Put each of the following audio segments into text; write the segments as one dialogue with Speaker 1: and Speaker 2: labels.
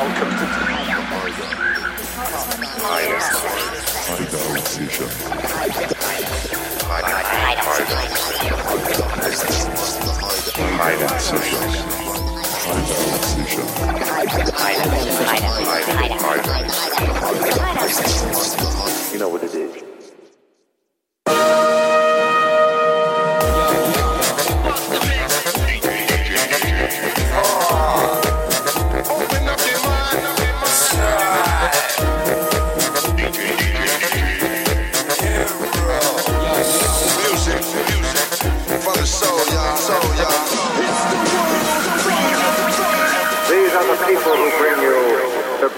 Speaker 1: Welcome to. You know what it is.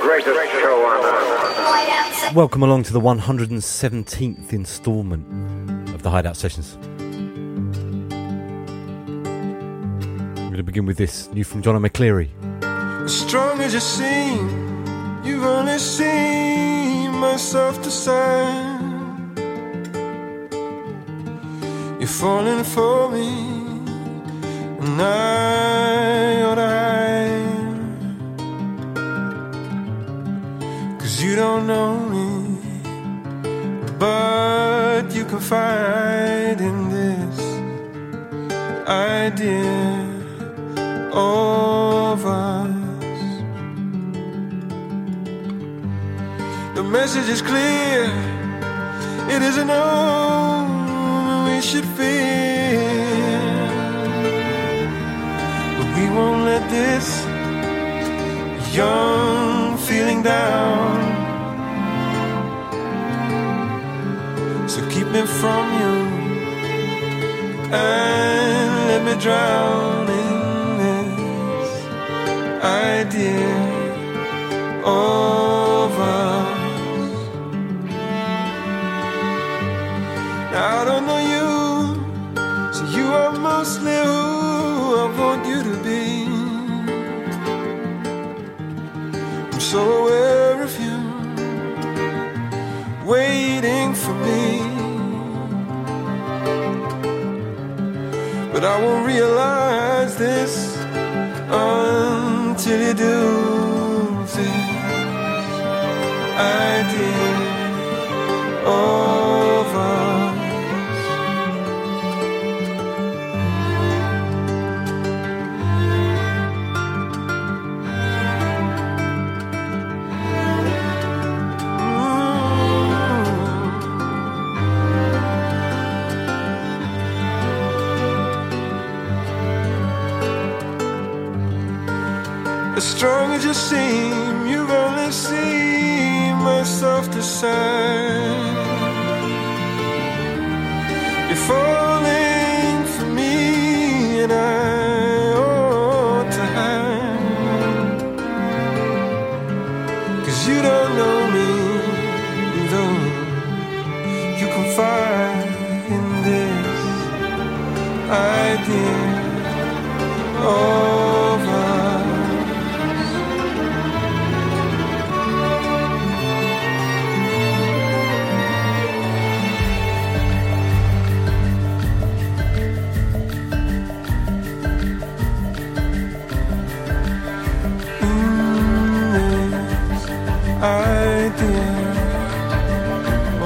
Speaker 2: Greatest show on earth.
Speaker 3: Welcome along to the 117th instalment of the Hideout Sessions. I'm going to begin with this new from Jono McCleery.
Speaker 4: As strong as you seem, you've only seen myself to sign. You're falling for me, and I you don't know me, but you confide in this idea of us. The message is clear. It isn't all we should fear. But we won't let this young feeling down. So keep me from you and let me drown in this idea of us. Now I don't know you, so you are mostly who I want you to be. I'm so aware of you, waiting for me. But I won't realize this until you do this idea of us. Strong as you seem, you've only seen myself to shine.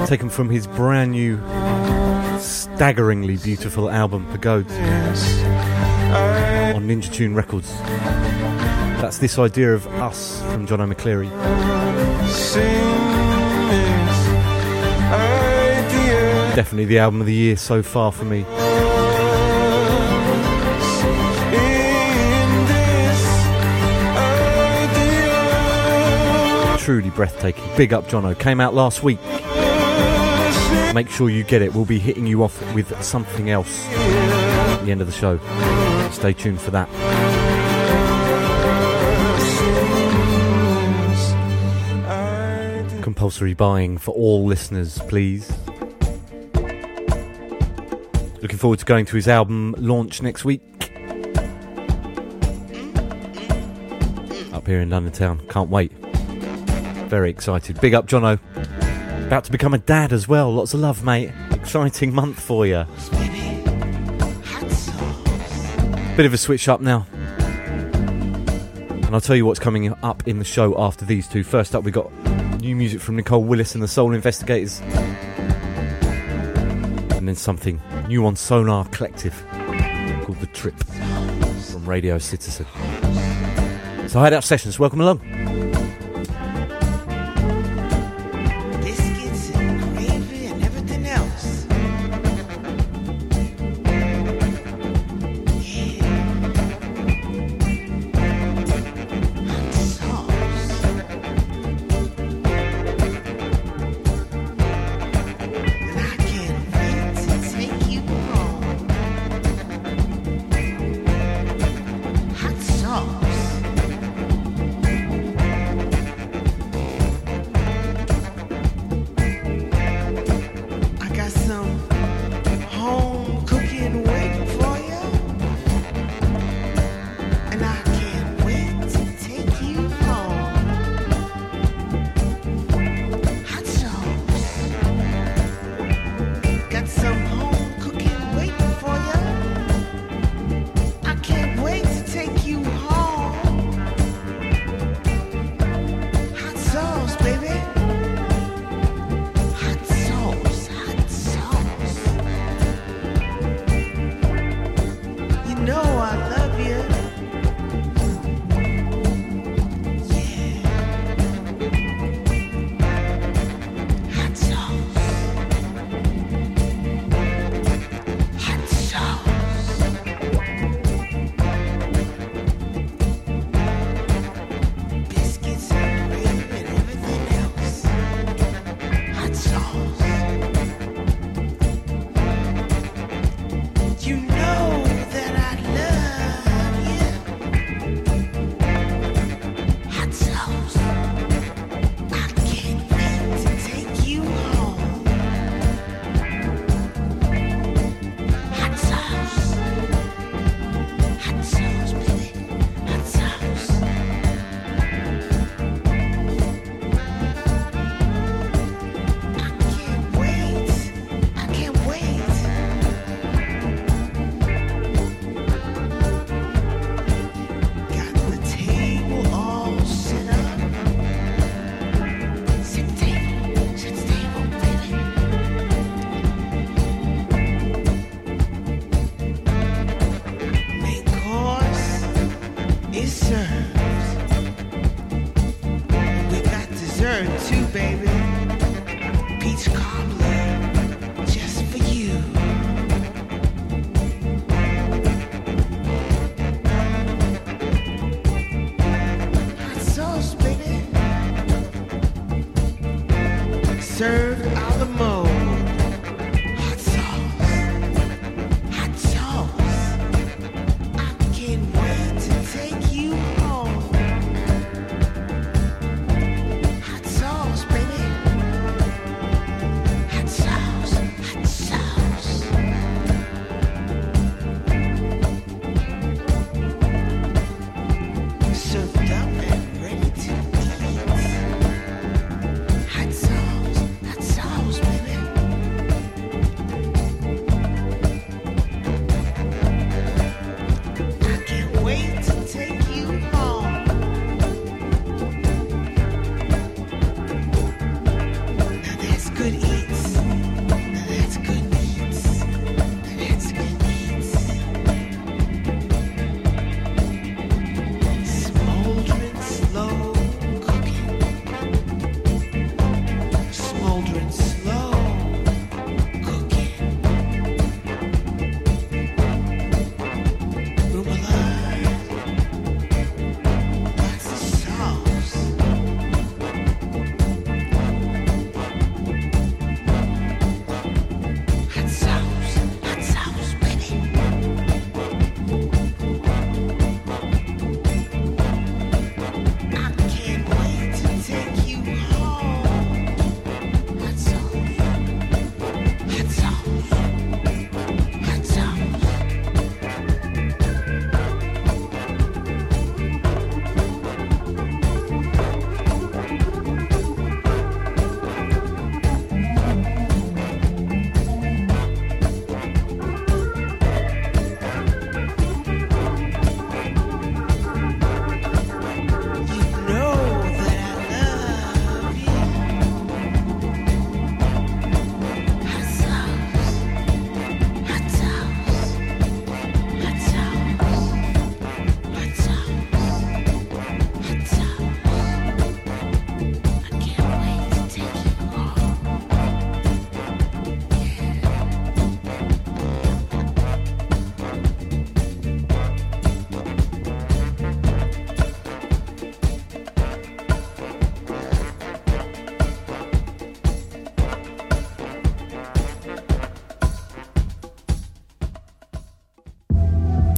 Speaker 3: Taken from his brand new, staggeringly beautiful album, Pagodes, on Ninja Tune Records. That's this idea of us from Jono McCleery. Definitely the album of the year so far for me. Truly breathtaking. Big up Jono. Came out last week. Make sure you get it. We'll be hitting you off with something else at the end of the show. Stay tuned for that. Compulsory buying for all listeners, please. Looking forward to going to his album launch next week. Up here in London town. Can't wait. Very excited. Big up, Jono. About to become a dad as well. Lots of love, mate. Exciting month for you. Bit of a switch up now.
Speaker 5: And I'll tell you what's coming up in the show after these two. First up, we got new music from Nicole Willis and the Soul Investigators. And then something new on Sonar Kollektiv called The Trip from Radio Citizen. So, Hideout Sessions, welcome along.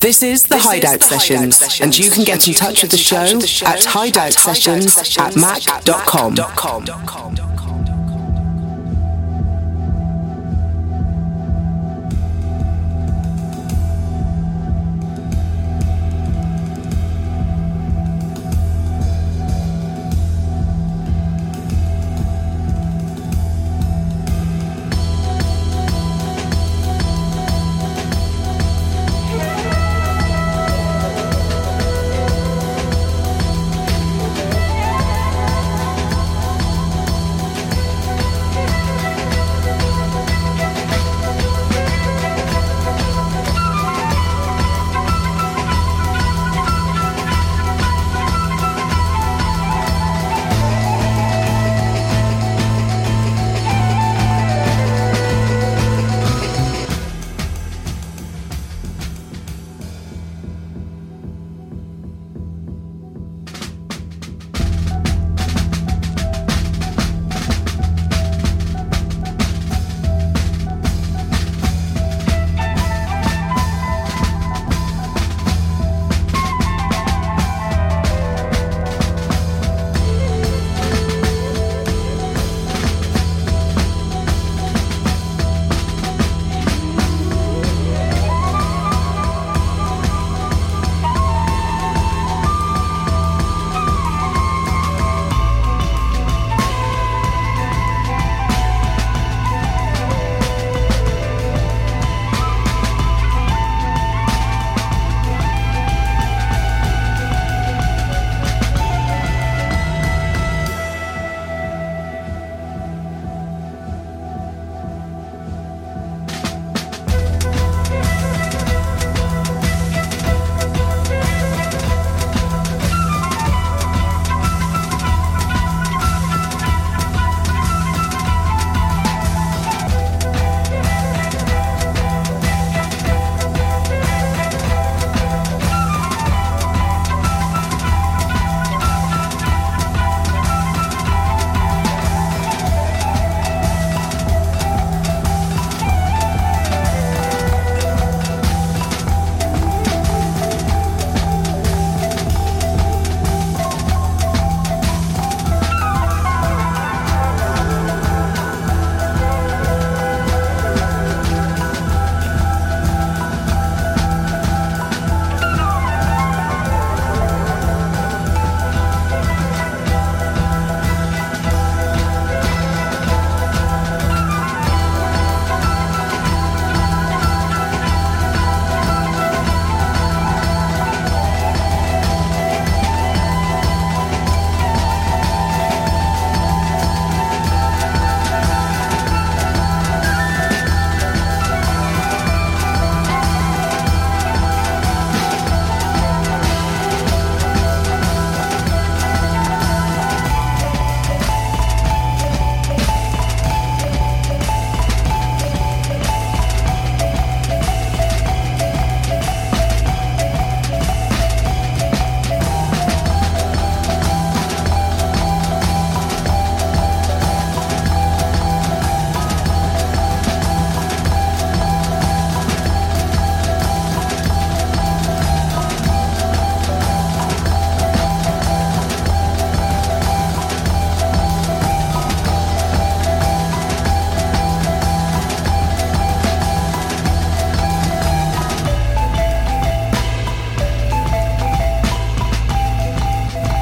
Speaker 6: This is the Hideout Sessions, and you can get in touch with the show at hideoutsessions at mac.com.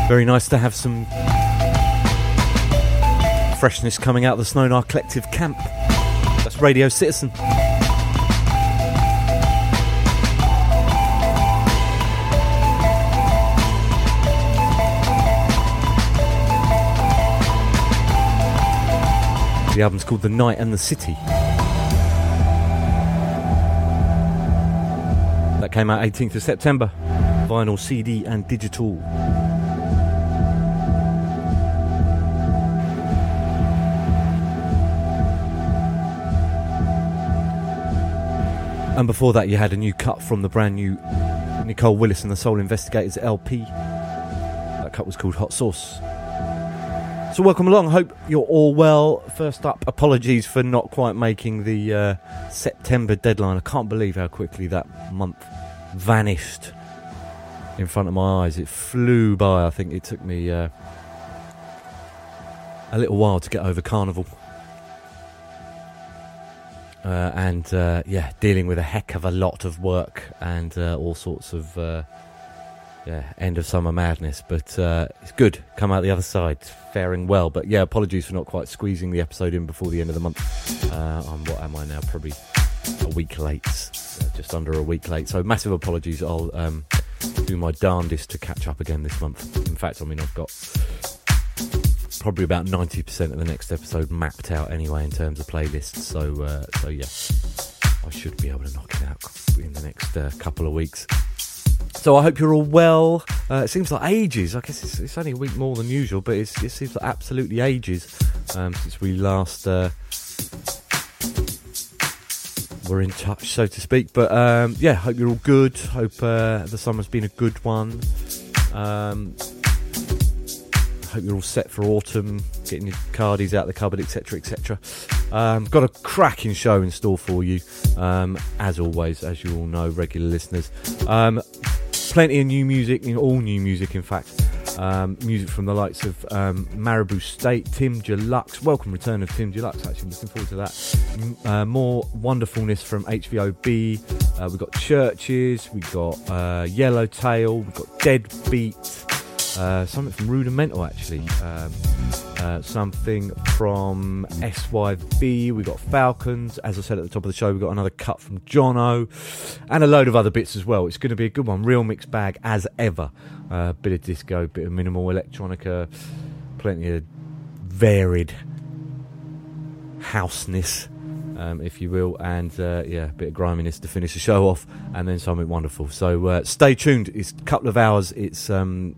Speaker 3: Very nice to have some freshness coming out of the Sonar Kollektiv camp. That's Radio Citizen. The album's called The Night and the City. That came out 18th of September. Vinyl, CD, and digital. And before that, you had a new cut from the brand new Nicole Willis and the Soul Investigators LP. That cut was called Hot Sauce. So, welcome along. Hope you're all well. First up, apologies for not quite making the uh, September deadline. I can't believe how quickly that month vanished in front of my eyes. It flew by. I think it took me uh, a little while to get over Carnival. Uh, and uh, yeah, dealing with a heck of a lot of work and uh, all sorts of uh, yeah end of summer madness. But uh, it's good. Come out the other side, faring well. But yeah, apologies for not quite squeezing the episode in before the end of the month. Uh, I'm what am I now? Probably a week late, just under a week late. So massive apologies. I'll um, do my darndest to catch up again this month. In fact, I mean I've got probably about 90% of the next episode mapped out anyway in terms of playlists. So, uh, so yeah, I should be able to knock it out in the next uh, couple of weeks. So I hope you're all well. Uh, it seems like ages. I guess it's, it's only a week more than usual, but it seems like absolutely ages um, since we last uh, were in touch, so to speak. But um, yeah, hope you're all good. Hope uh, the summer's been a good one. Um, hope you're all set for autumn, getting your cardies out the cupboard, etc., etc. Um, got a cracking show in store for you, um, as always, as you all know, regular listeners. Um, plenty of new music, all new music, in fact. Um, music from the likes of um, Maribou State, Tim Deluxe. Welcome return of Tim Deluxe. Actually, looking forward to that. Uh, more wonderfulness from HVOB. Uh, we've got CHVRCHES. We've got uh, Yellowtail. We've got Deadbeat. Uh, something from Rudimental, actually. Um, uh, something from SYV. We've got Falcons. As I said at the top of the show, we've got another cut from Jono, and a load of other bits as well. It's going to be a good one. Real mixed bag as ever. Uh, bit of disco, bit of minimal electronica, plenty of varied houseness. Um, if you will, and uh, yeah, a bit of griminess to finish the show off, and then something wonderful. So uh, stay tuned. It's a couple of hours. It's um,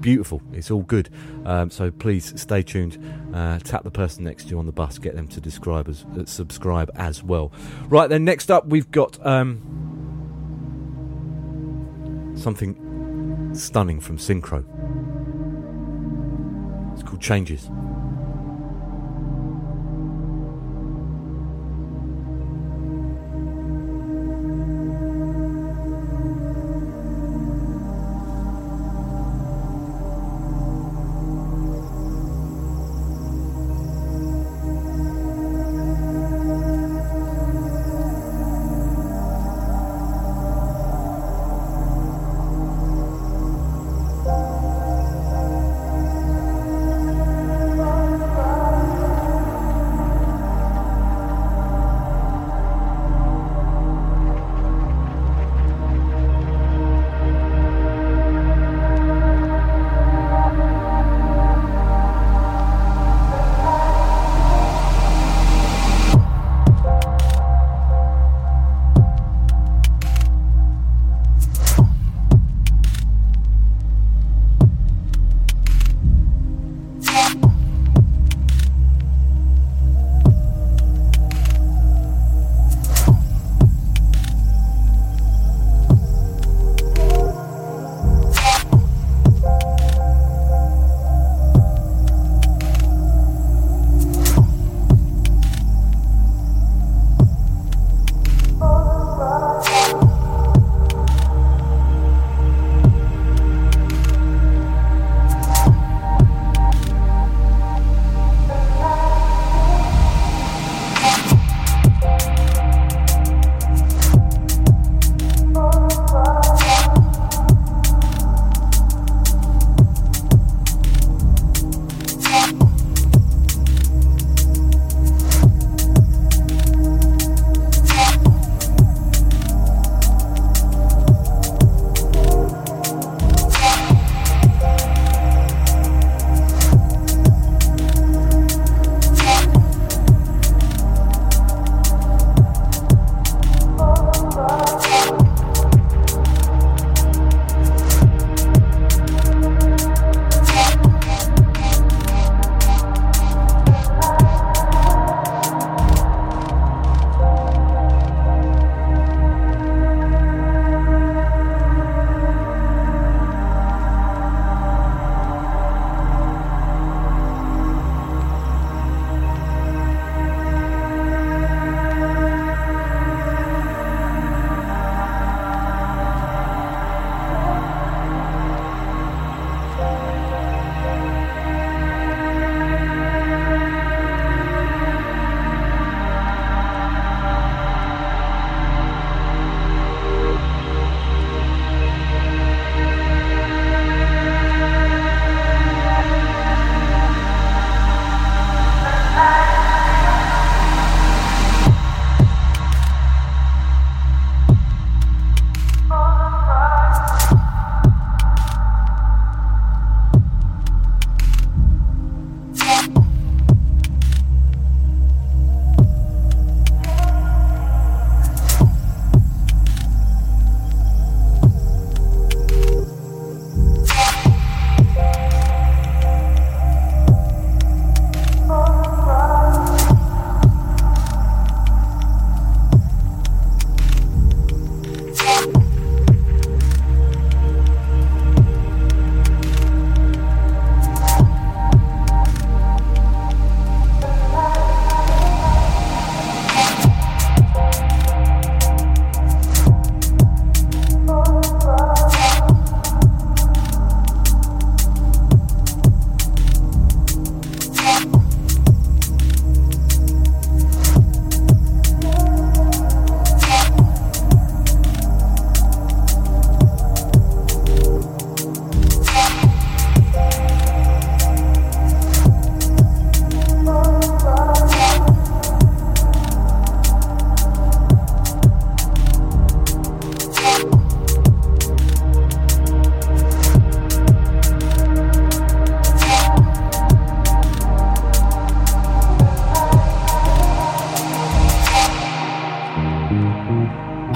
Speaker 3: beautiful. It's all good. Um, so please stay tuned. Uh, tap the person next to you on the bus. Get them to describe as, uh, subscribe as well. Right then. Next up, we've got um, something stunning from Synkro. It's called Changes.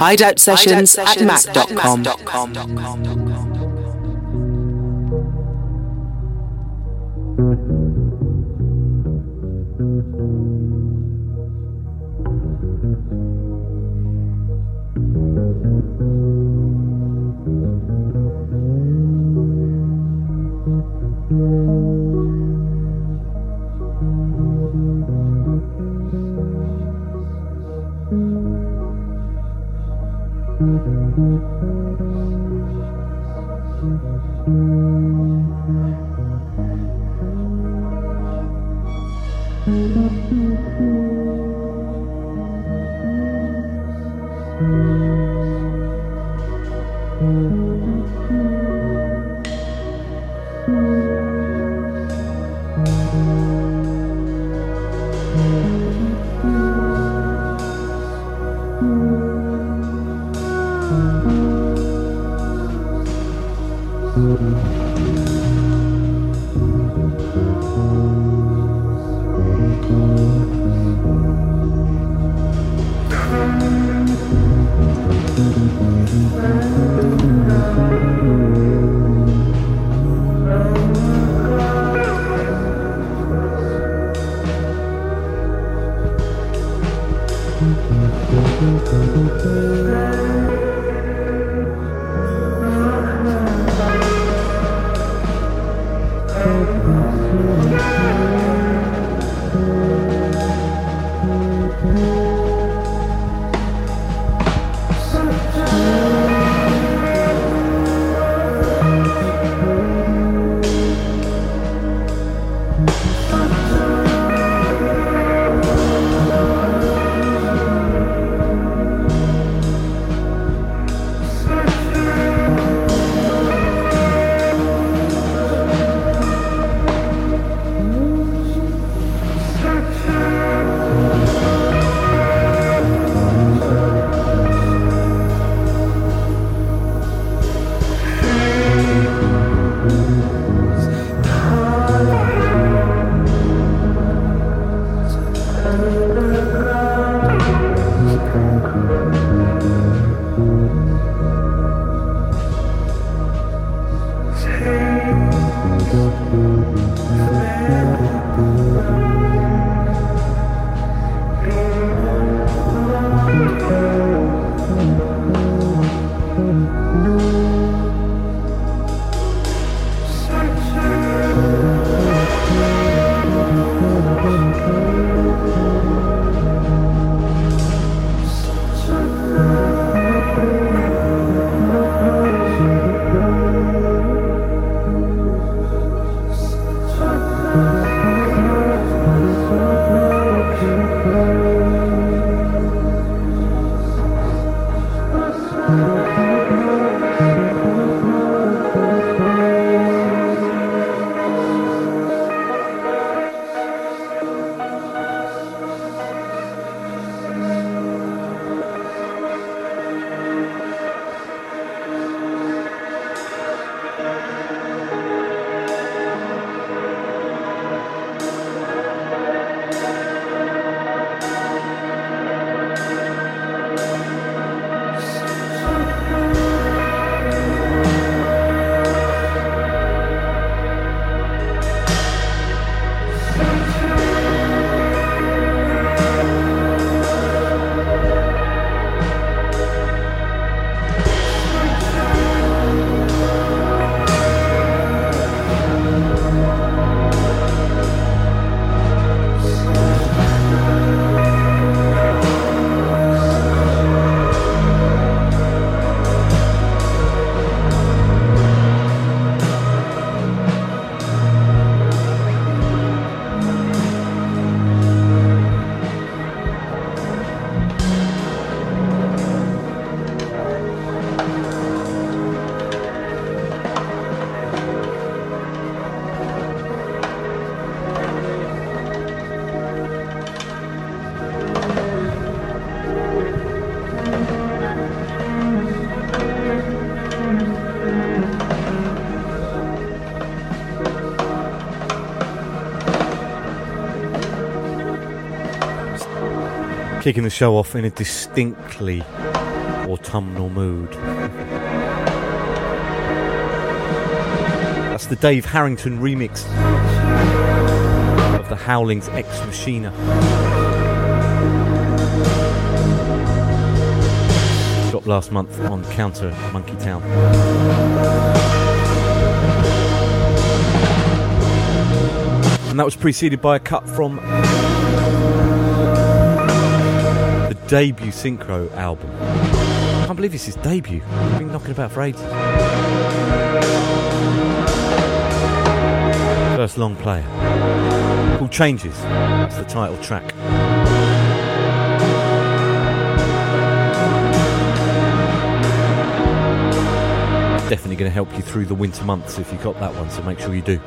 Speaker 6: Hideout Sessions at mac.com.
Speaker 3: kicking the show off in a distinctly Autumnal Mood. That's the Dave Harrington remix of the Howlings X Machina. Dropped last month on Counter Monkeytown. And that was preceded by a cut from debut Synkro album. I can't believe this is debut. I've been knocking about for ages. First long player. Called Changes. That's the title track. Definitely going to help you through the winter months if you got that one, so make sure you do.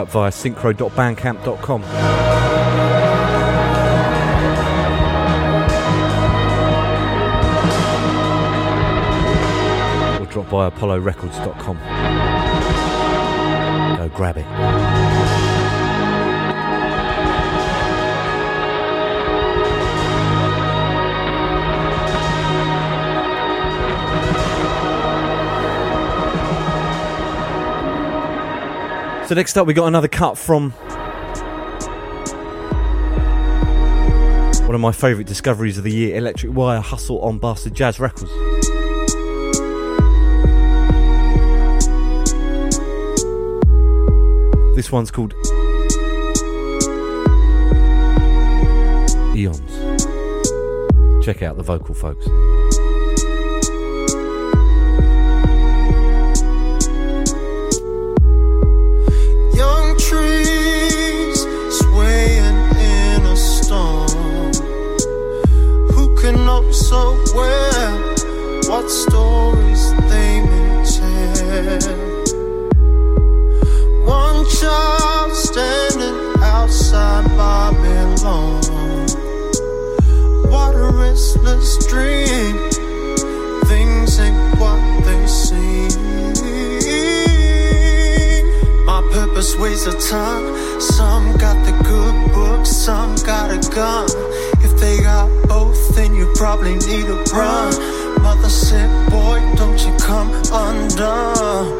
Speaker 3: Up via synkro.bandcamp.com. Or drop by apollorecords.com. Go grab it. So next up, we got another cut from one of my favourite discoveries of the year, Electric Wire Hustle on Bastard Jazz Records. This one's called Aeons. Check out the vocal, folks.
Speaker 7: So well what stories they may tell? One child standing outside Babylon. What a restless dream. Things ain't what they seem. My purpose weighs a ton. Some got the good book, some got a gun. They got both, then you probably need a run. Mother said, Boy, don't you come undone.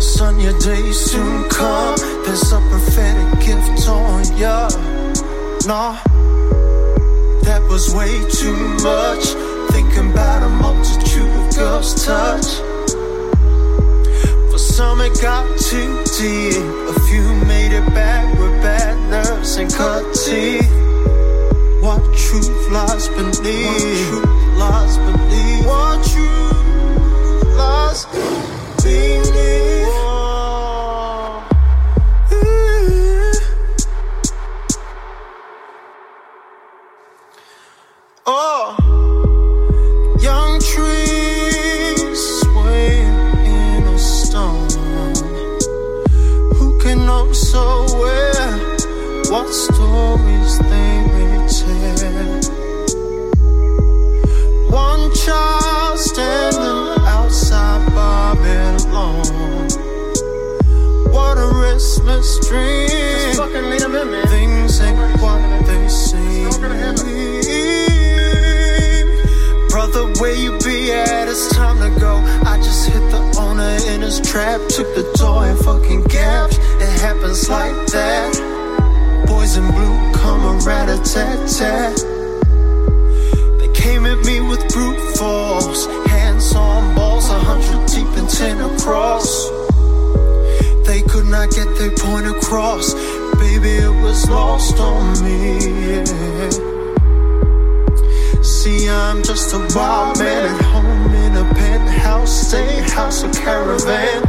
Speaker 7: Son, your day soon come. There's a prophetic gift on ya. Nah, that was way too much. Thinking about a multitude of girls' touch. For some, it got too deep. A few made it back with bad nerves and cut teeth. What truth lies beneath? What truth lies beneath? What truth lies beneath? Oh, young trees swaying dream. Things ain't what they seem. Brother, where you be at? It's time to go. I just hit the owner in his trap. Took the door and fucking gapped. It happens like that. Boys in blue come a rat a tat tat. They came at me with brute force. Hands on balls, a hundred deep and ten across. Could not get their point across. Baby, it was lost on me. See, I'm just a wild man at home in a penthouse, stay house or caravan.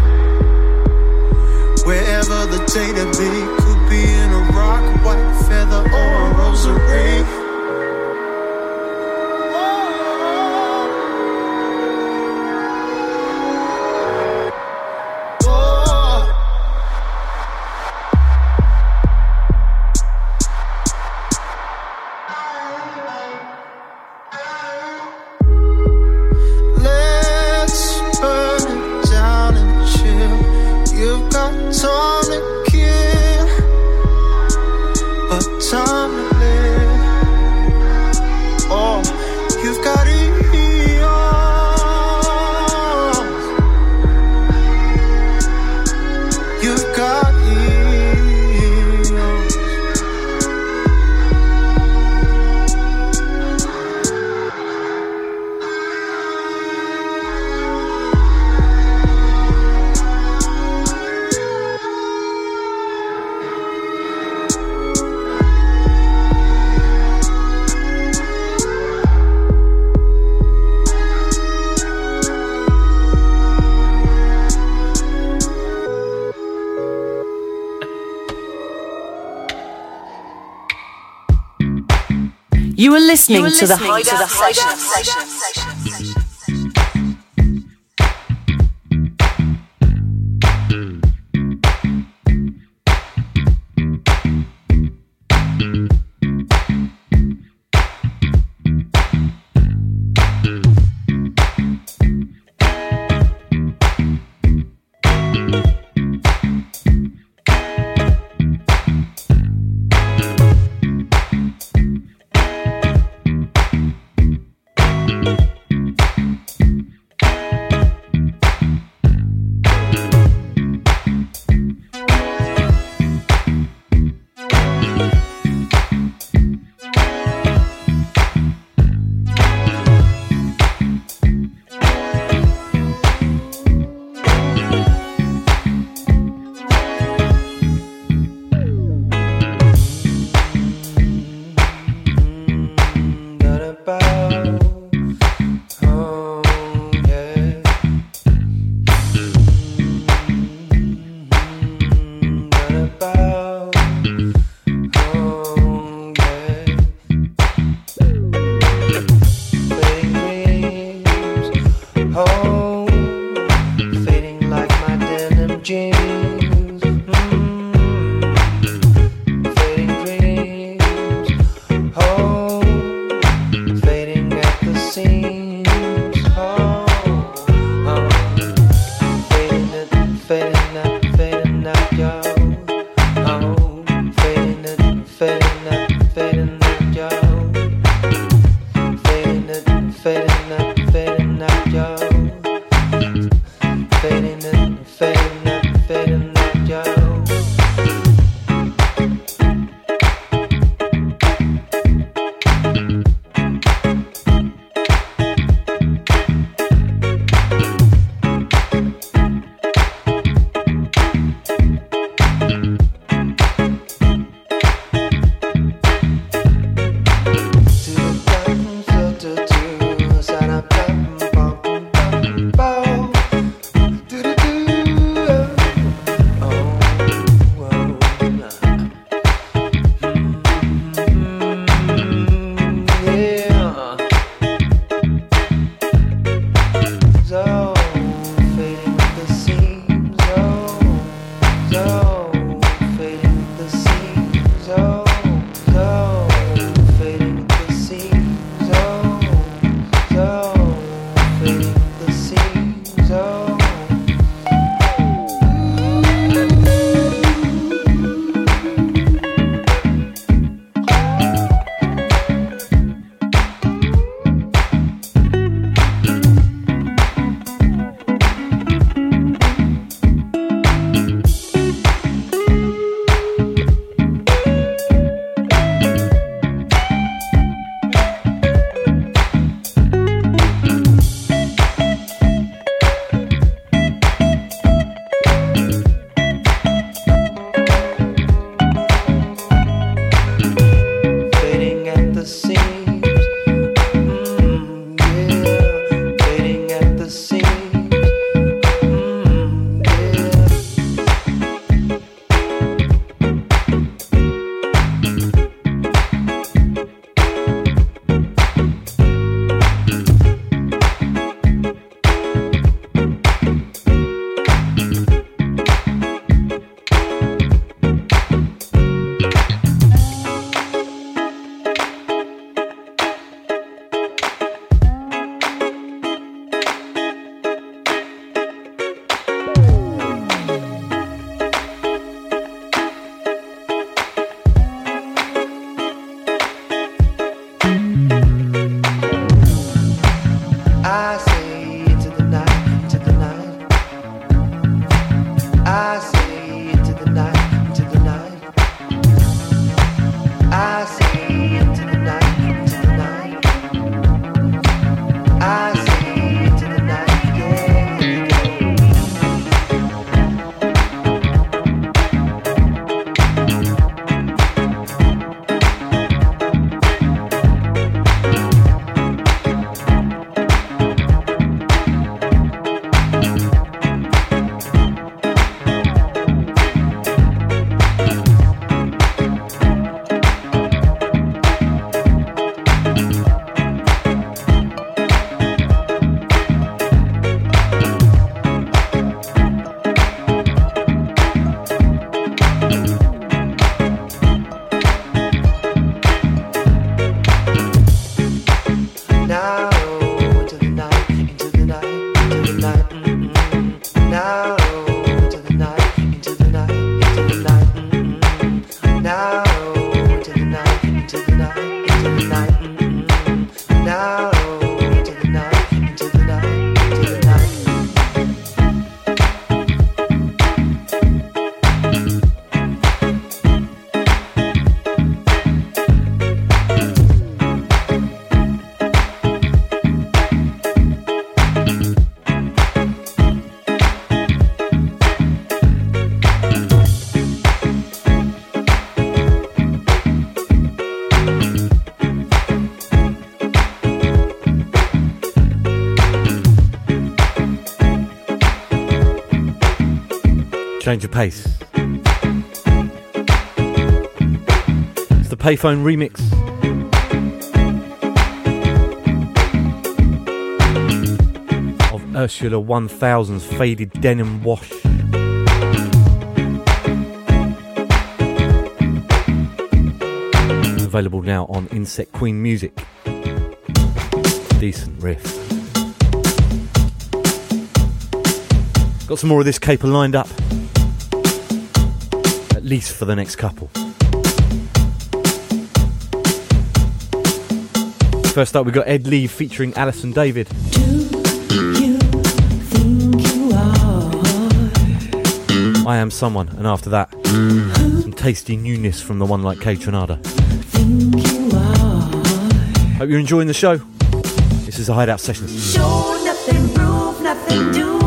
Speaker 7: Wherever the day to be could be in a rock, white feather, or a rosary.
Speaker 8: You are listening, to, the Hideout Sessions.
Speaker 3: Change of pace. It's the Payfone remix. Of Ursula 1000's Faded Denim Wash. Available now on Insect Queen Music. Decent riff. Got some more of this caper lined up. Least for the next couple. First up, we've got Ed Lee featuring Alison David. I am someone, and after that, some tasty newness from the one like Kaytranada. Hope you're enjoying the show. This is the Hideout Sessions.
Speaker 9: Show nothing, prove nothing, do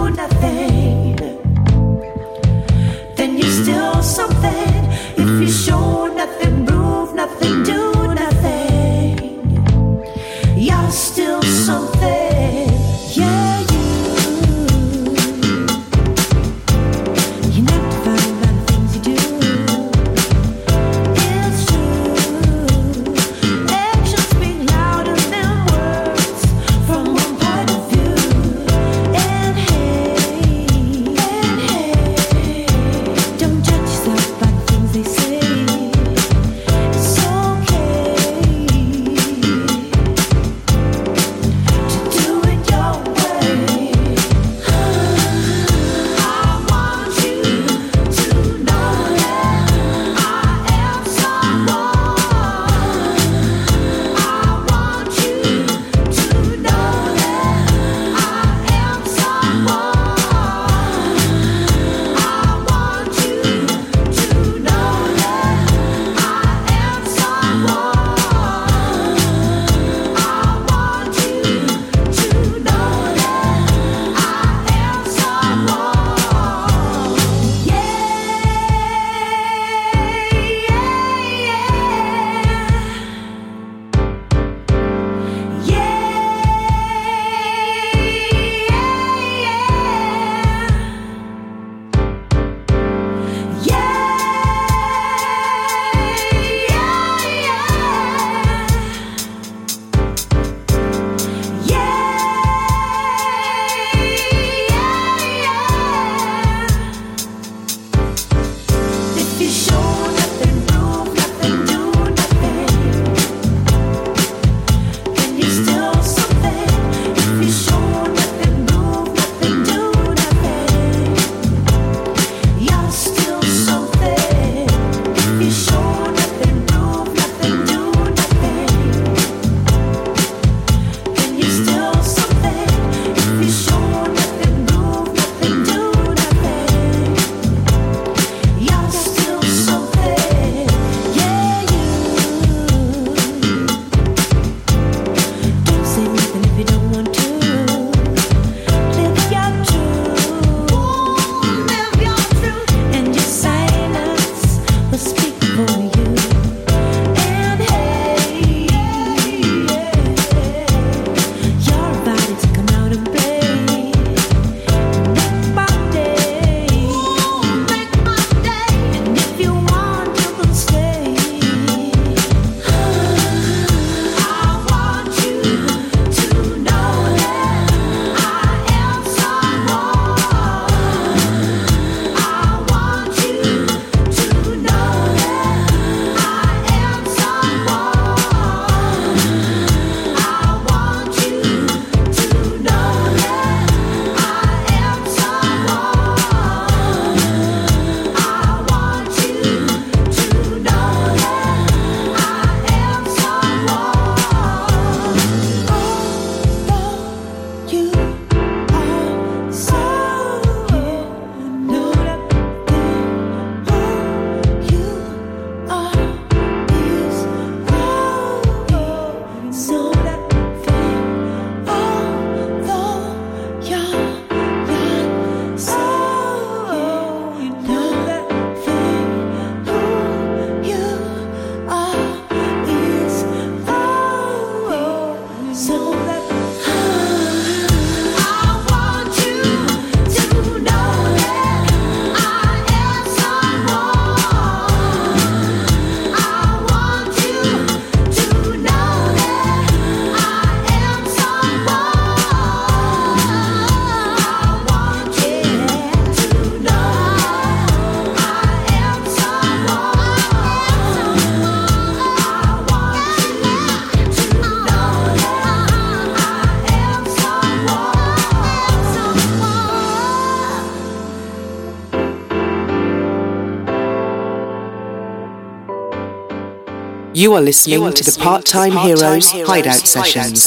Speaker 9: You
Speaker 6: are listening to the Part Time Heroes Hideout Sessions.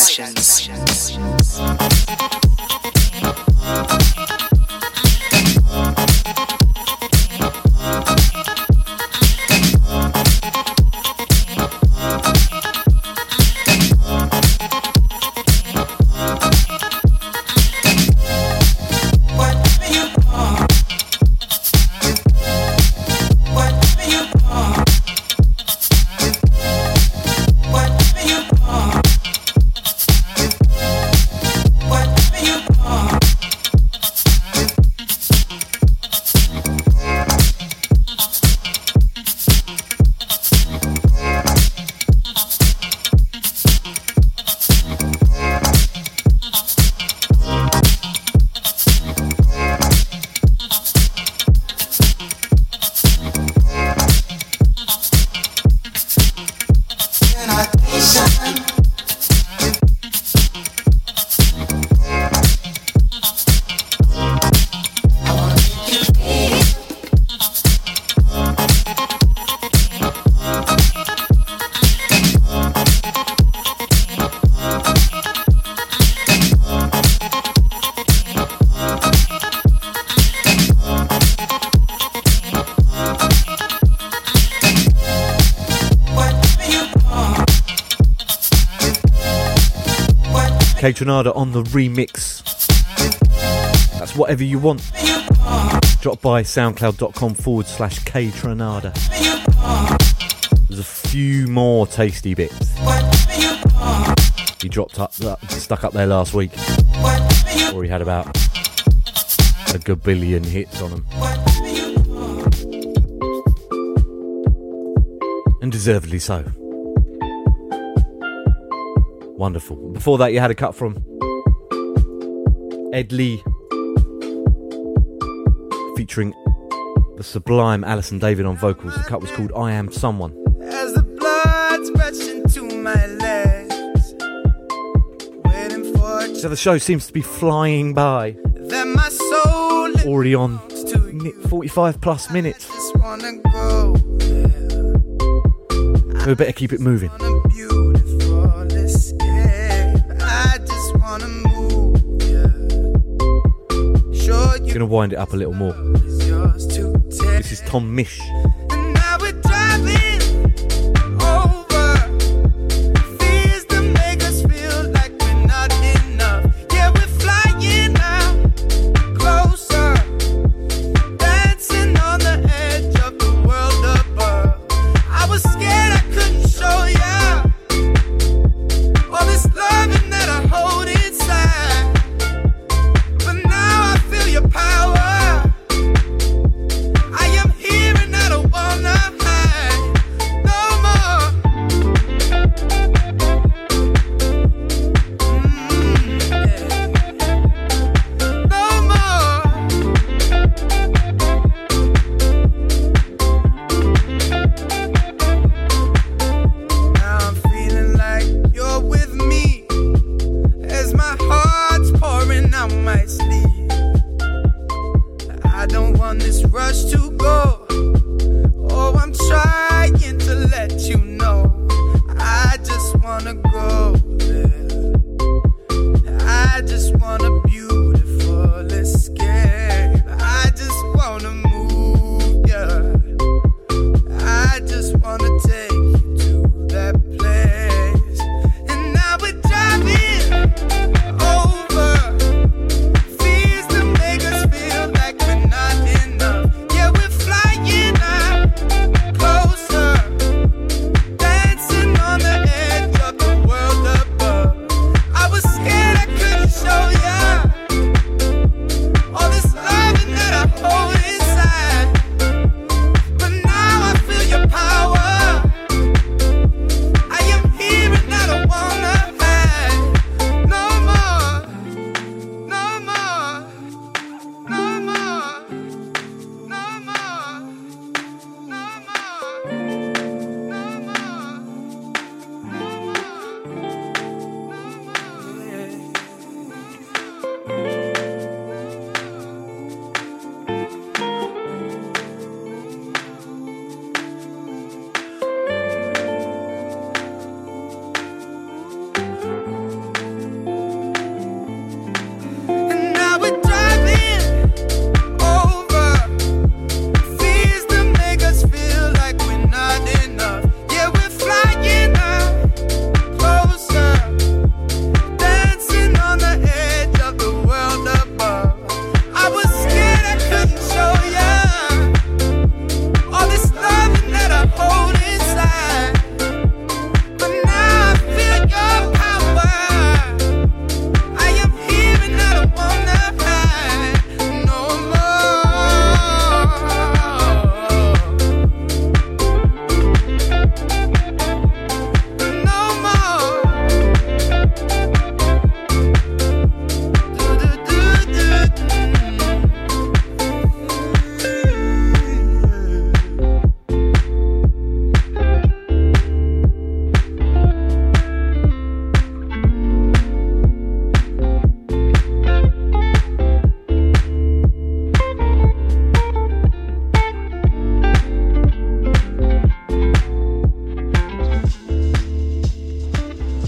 Speaker 3: Kaytranada on the remix. That's whatever you want. Drop by soundcloud.com forward slash Kaytranada. There's a few more tasty bits. He dropped up, uh, stuck up there last week. Or he had about a good billion hits on him. And deservedly so. Wonderful. Before that, you had a cut from Ed Lee featuring the sublime Alison David on vocals. The cut was called I Am Someone.
Speaker 10: As the blood's rushing to my legs, waiting for
Speaker 3: So the show seems to be flying by.
Speaker 10: that my soul
Speaker 3: Already on
Speaker 10: is to
Speaker 3: mi-
Speaker 10: you.
Speaker 3: 45 plus minutes. We better keep it moving. Gonna wind it up a little more.
Speaker 10: is yours to take.
Speaker 3: This is Tom
Speaker 10: Misch.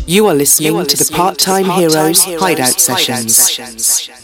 Speaker 10: You
Speaker 1: are listening to the Part Time Heroes Hideout Sessions.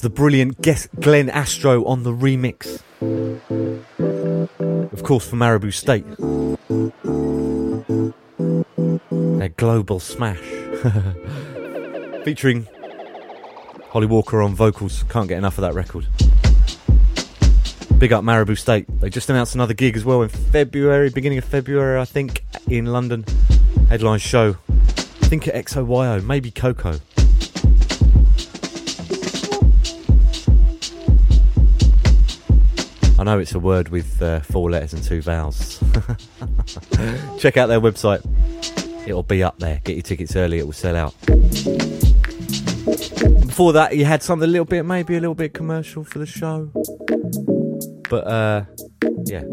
Speaker 3: The brilliant Glenn Astro on the remix. Of course, for Maribou State. Their global smash. Featuring Holly Walker on vocals. Can't get enough of that record. Big up Maribou State. They just announced another gig as well in February, beginning of February, I think, in London. Headline show. I think at XOYO, maybe KOKO. I know it's a word with uh, four letters and two vowels. Check out their website. It'll be up there. Get your tickets early, it will sell out. Before that, you had something a little bit, maybe a little bit commercial for the show. But, uh, yeah,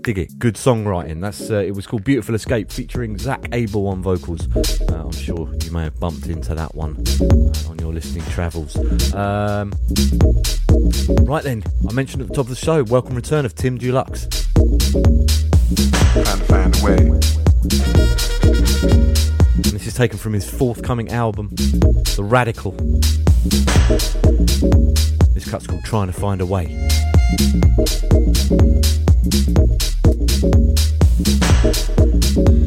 Speaker 3: dig it. Good songwriting. That's uh, It was called Beautiful Escape featuring Zak Abel on vocals. Uh, I'm sure you may have bumped into that one uh, on your listening travels. Um, right then, I mentioned at the top of the show, welcome return of Tim Deluxe.
Speaker 11: Trying to find a way.
Speaker 3: And this is taken from his forthcoming album, The Radical. This cut's called Trying to Find a Way.
Speaker 11: Thank you.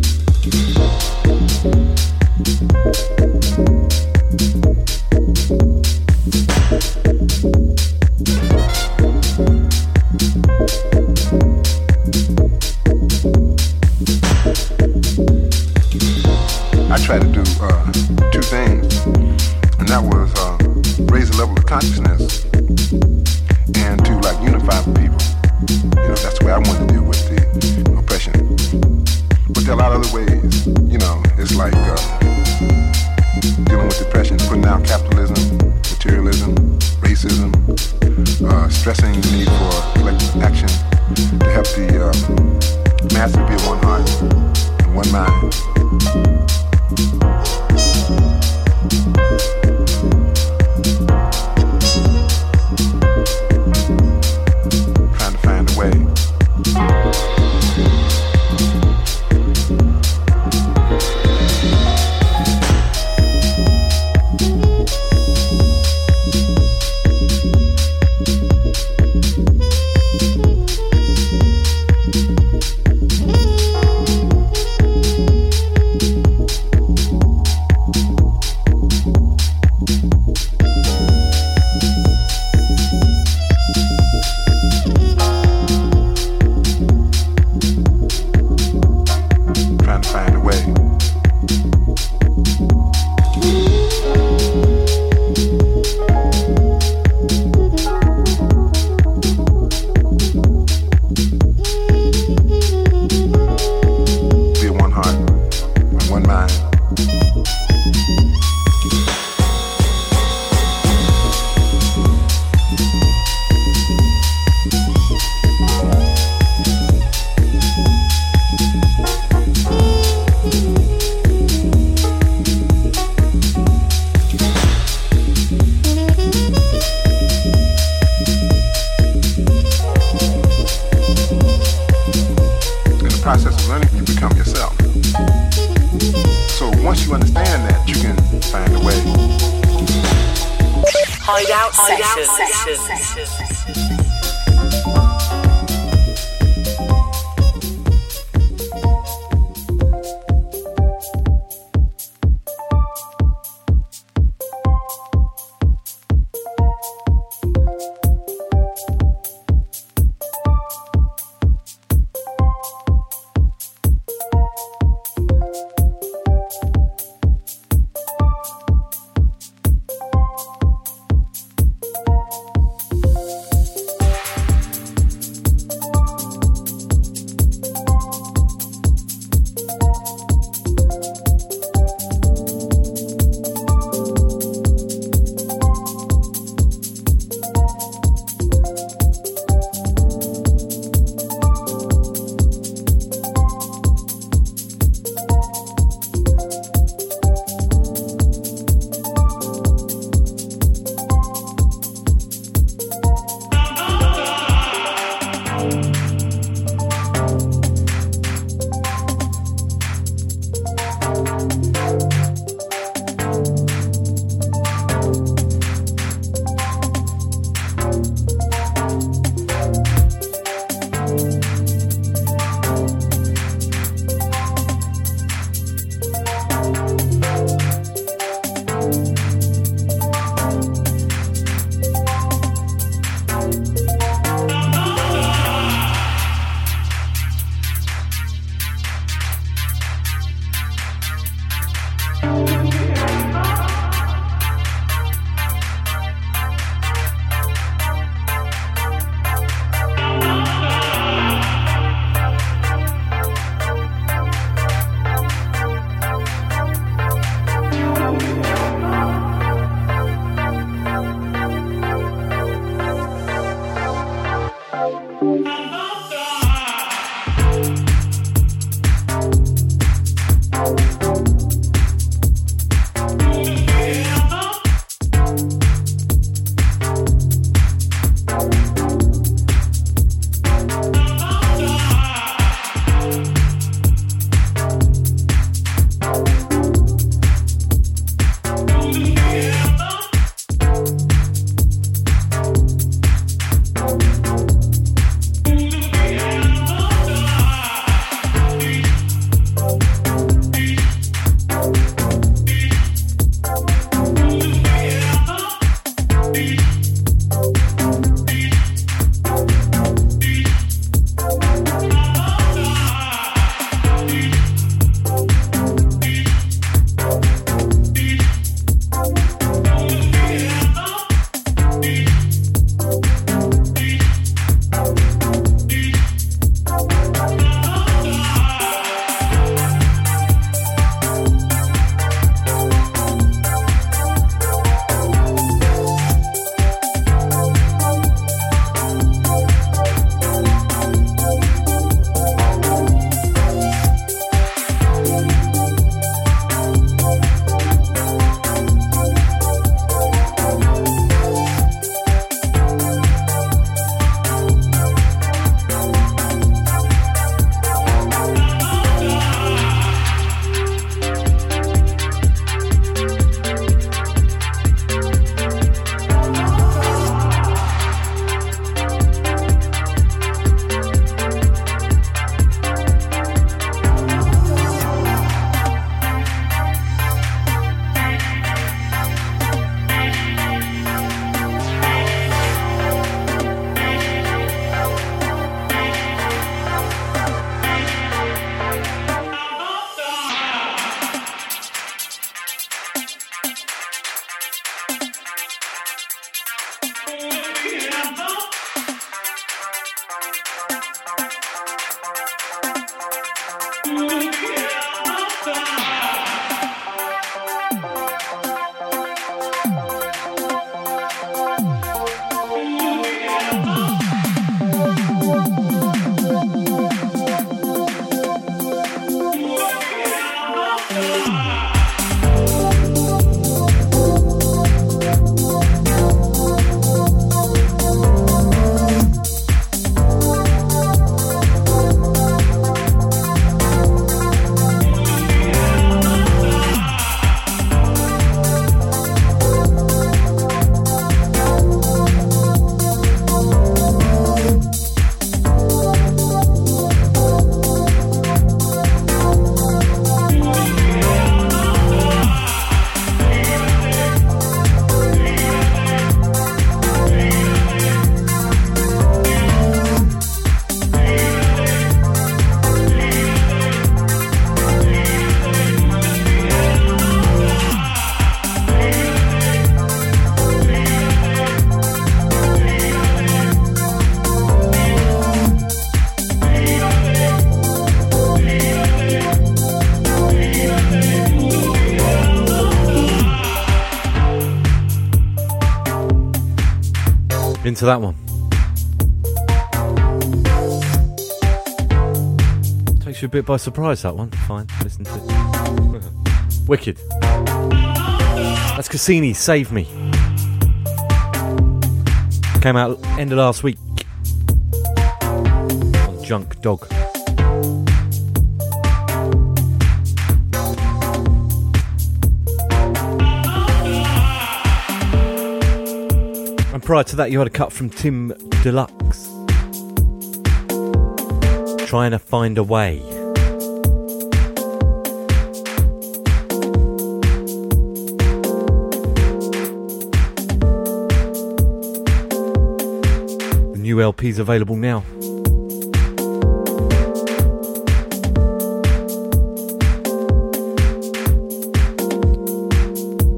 Speaker 3: Into that one. Takes you a bit by surprise, that one. Fine, listen to it. Wicked. That's Cassini, Save Me. Came out end of last week on Junkdog. Prior to that, you had a cut from Tim Deluxe. Trying to find a way. The new LP is available now.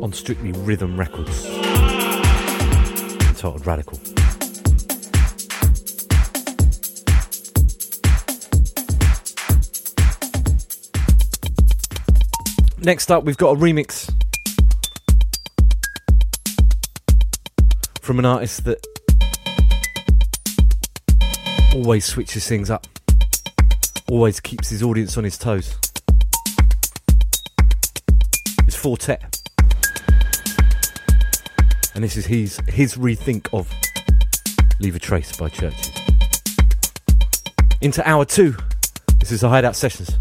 Speaker 3: On Strictly Rhythm Records. Next up, we've got a remix from an artist that always switches things up, always keeps his audience on his toes. It's Four Tet. And this is his, his rethink of Leave a Trace by CHVRCHES. Into hour two, this is the Hideout Sessions.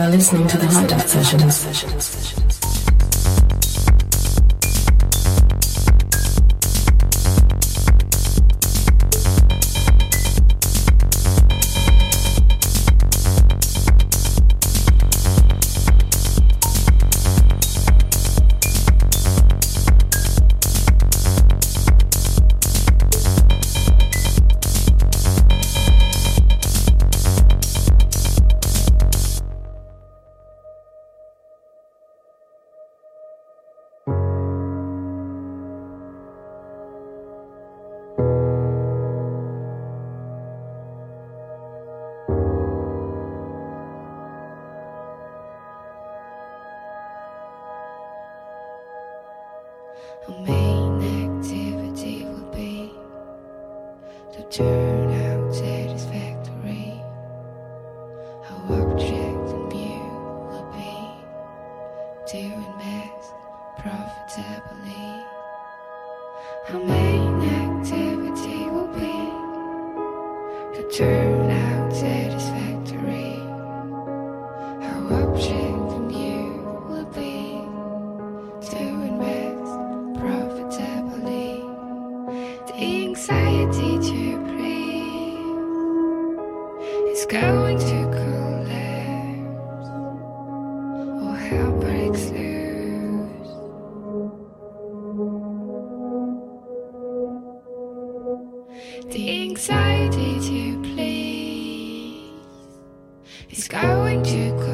Speaker 12: Are listening to the Hideout Sessions.
Speaker 13: Is going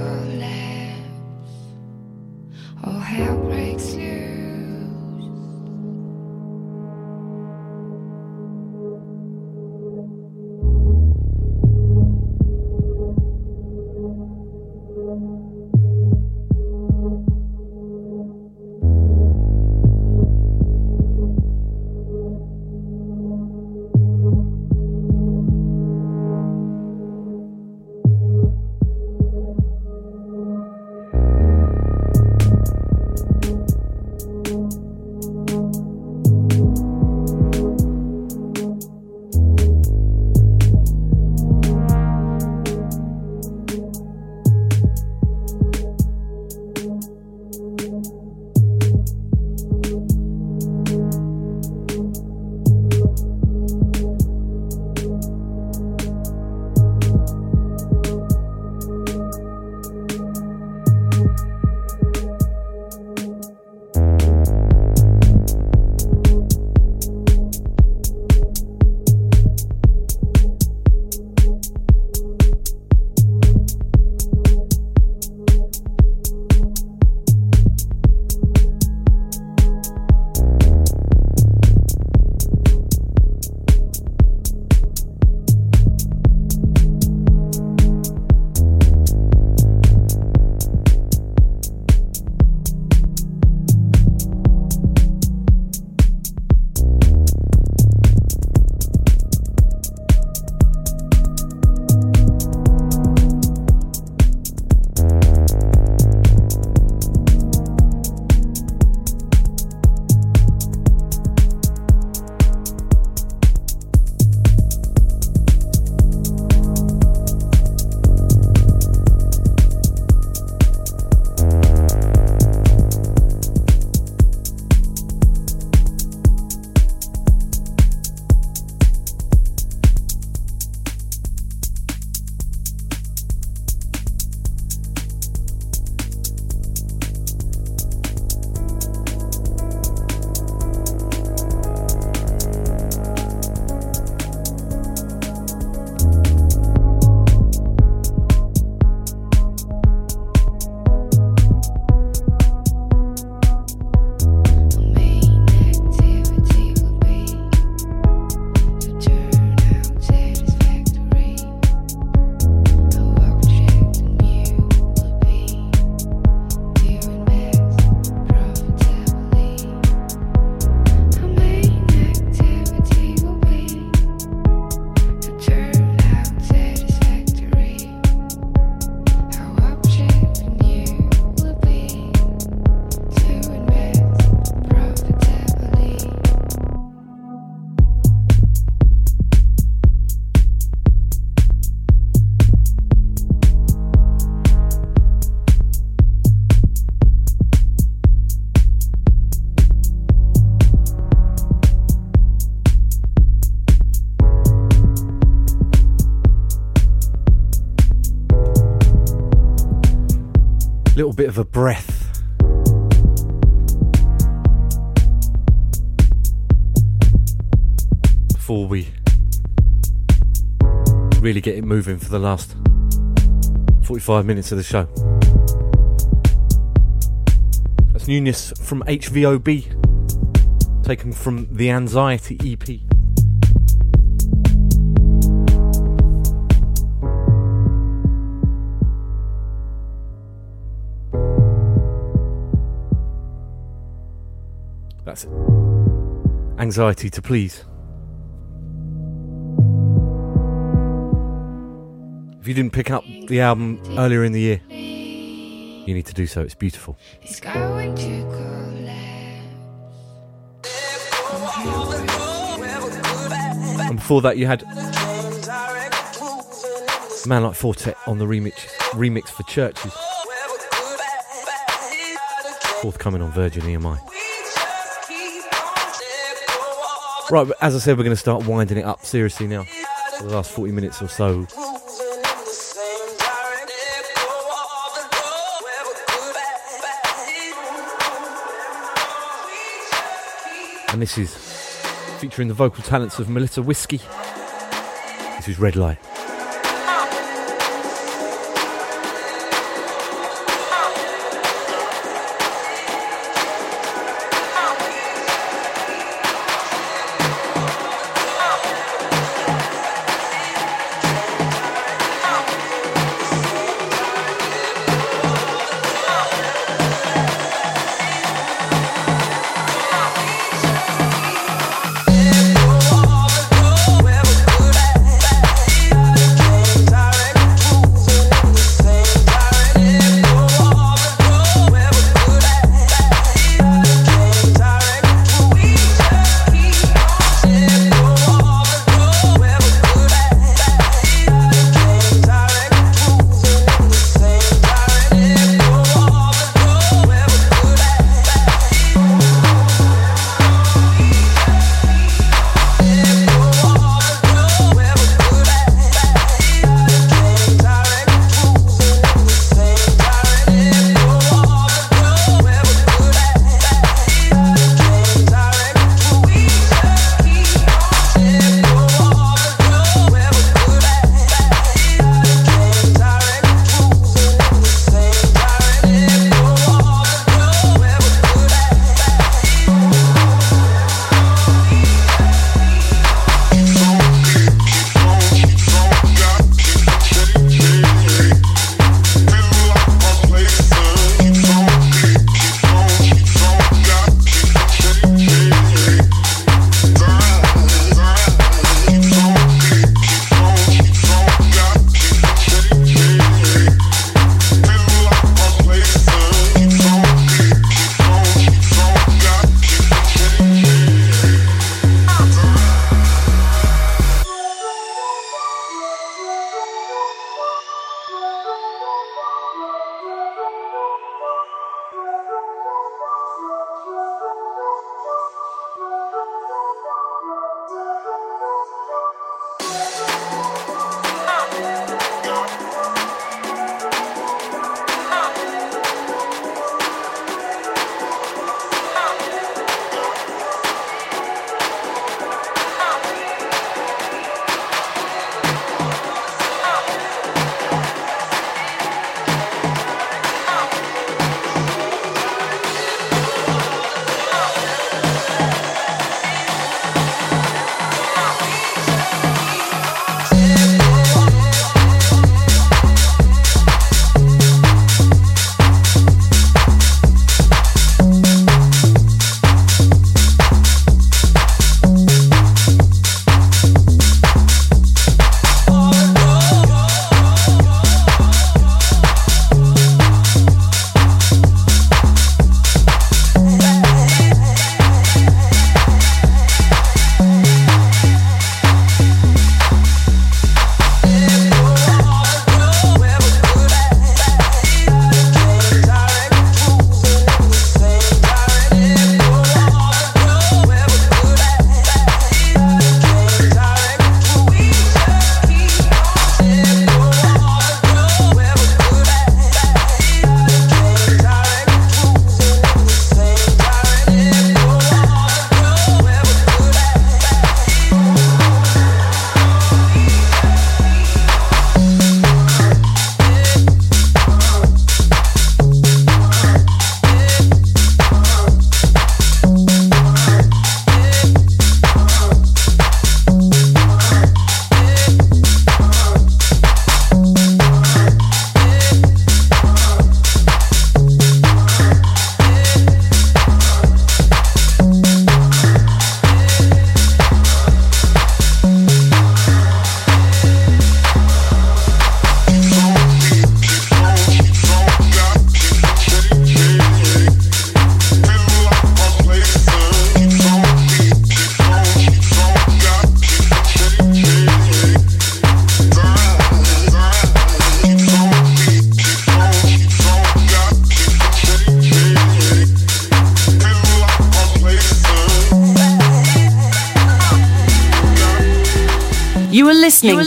Speaker 3: bit of a breath. Before we really get it moving for the last 45 minutes of the show. That's newness from HVOB, taken from the Anxiety EP. That's it. Anxiety to please. If you didn't pick up the album earlier in the year, you need to do so. It's beautiful.
Speaker 13: It's going to collapse.
Speaker 3: And before that, you had Man Like Four Tet on the remix remix for CHVRCHES. Forthcoming on Virgin EMI. Right, but as I said, we're going to start winding it up seriously now. For the last 40 minutes or so. And this is featuring the vocal talents of Melissa Whiskey. This is Red Light.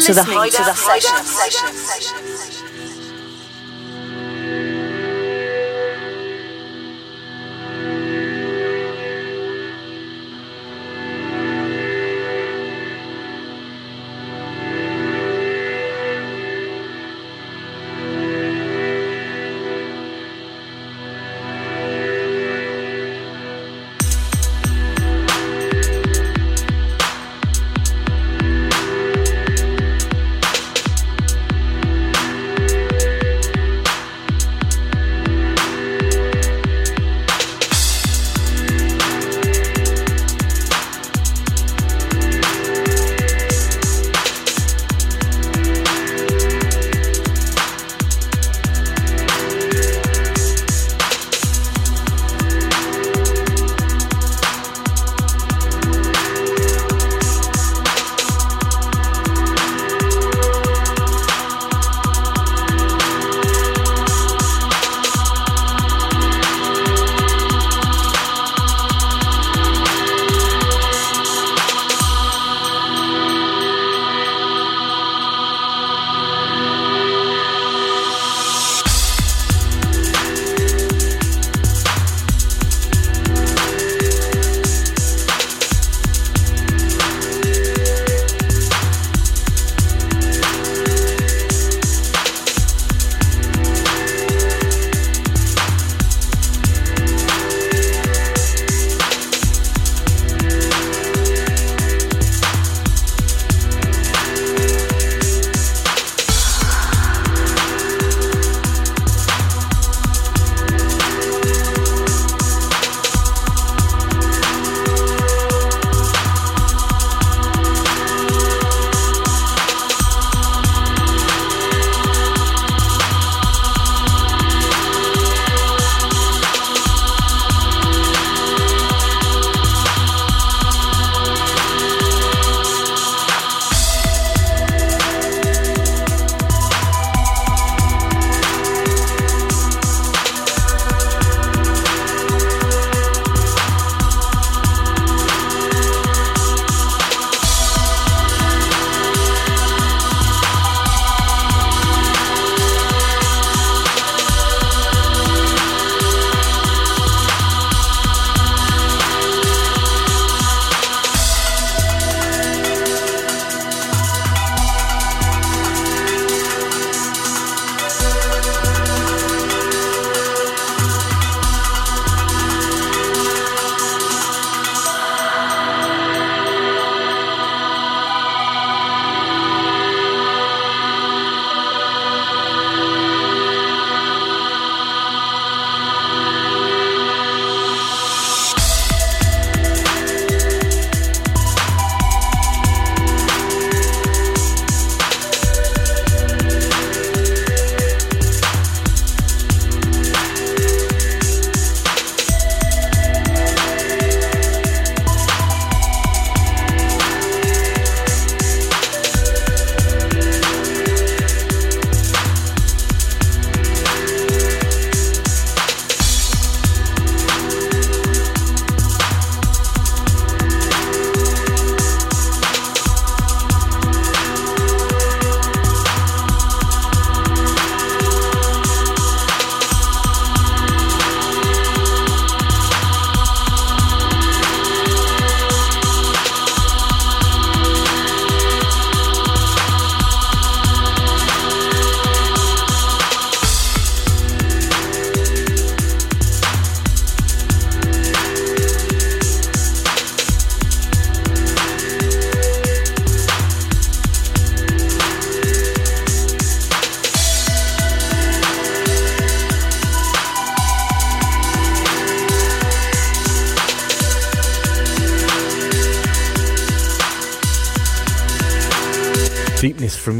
Speaker 8: To, the Session.
Speaker 3: Deepness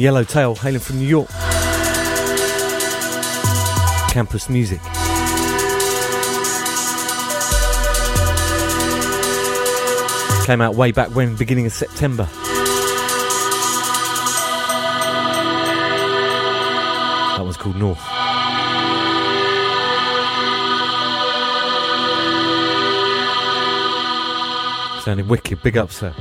Speaker 3: Yellowtail, hailing from New York. Campus Music. Came out way back when, beginning of September. That one's called North. Sounding wicked. Big up, sir.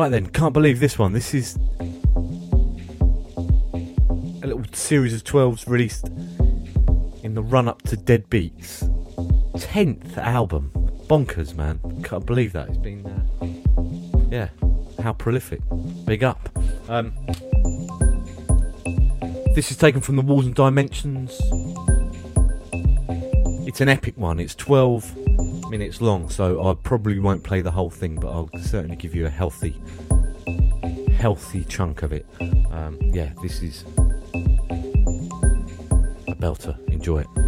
Speaker 3: Right then, can't believe this one. This is a little series of 12s released in the run up to Deadbeat's. 10th album. Bonkers, man. Can't believe that. It's been, uh, yeah, how prolific. Big up. Um, this is taken from the Walls and Dimensions. It's an epic one. It's 12 minutes long, so I probably won't play the whole thing, but I'll certainly give you a healthy, healthy chunk of it. Um, yeah, this is a belter. Enjoy it.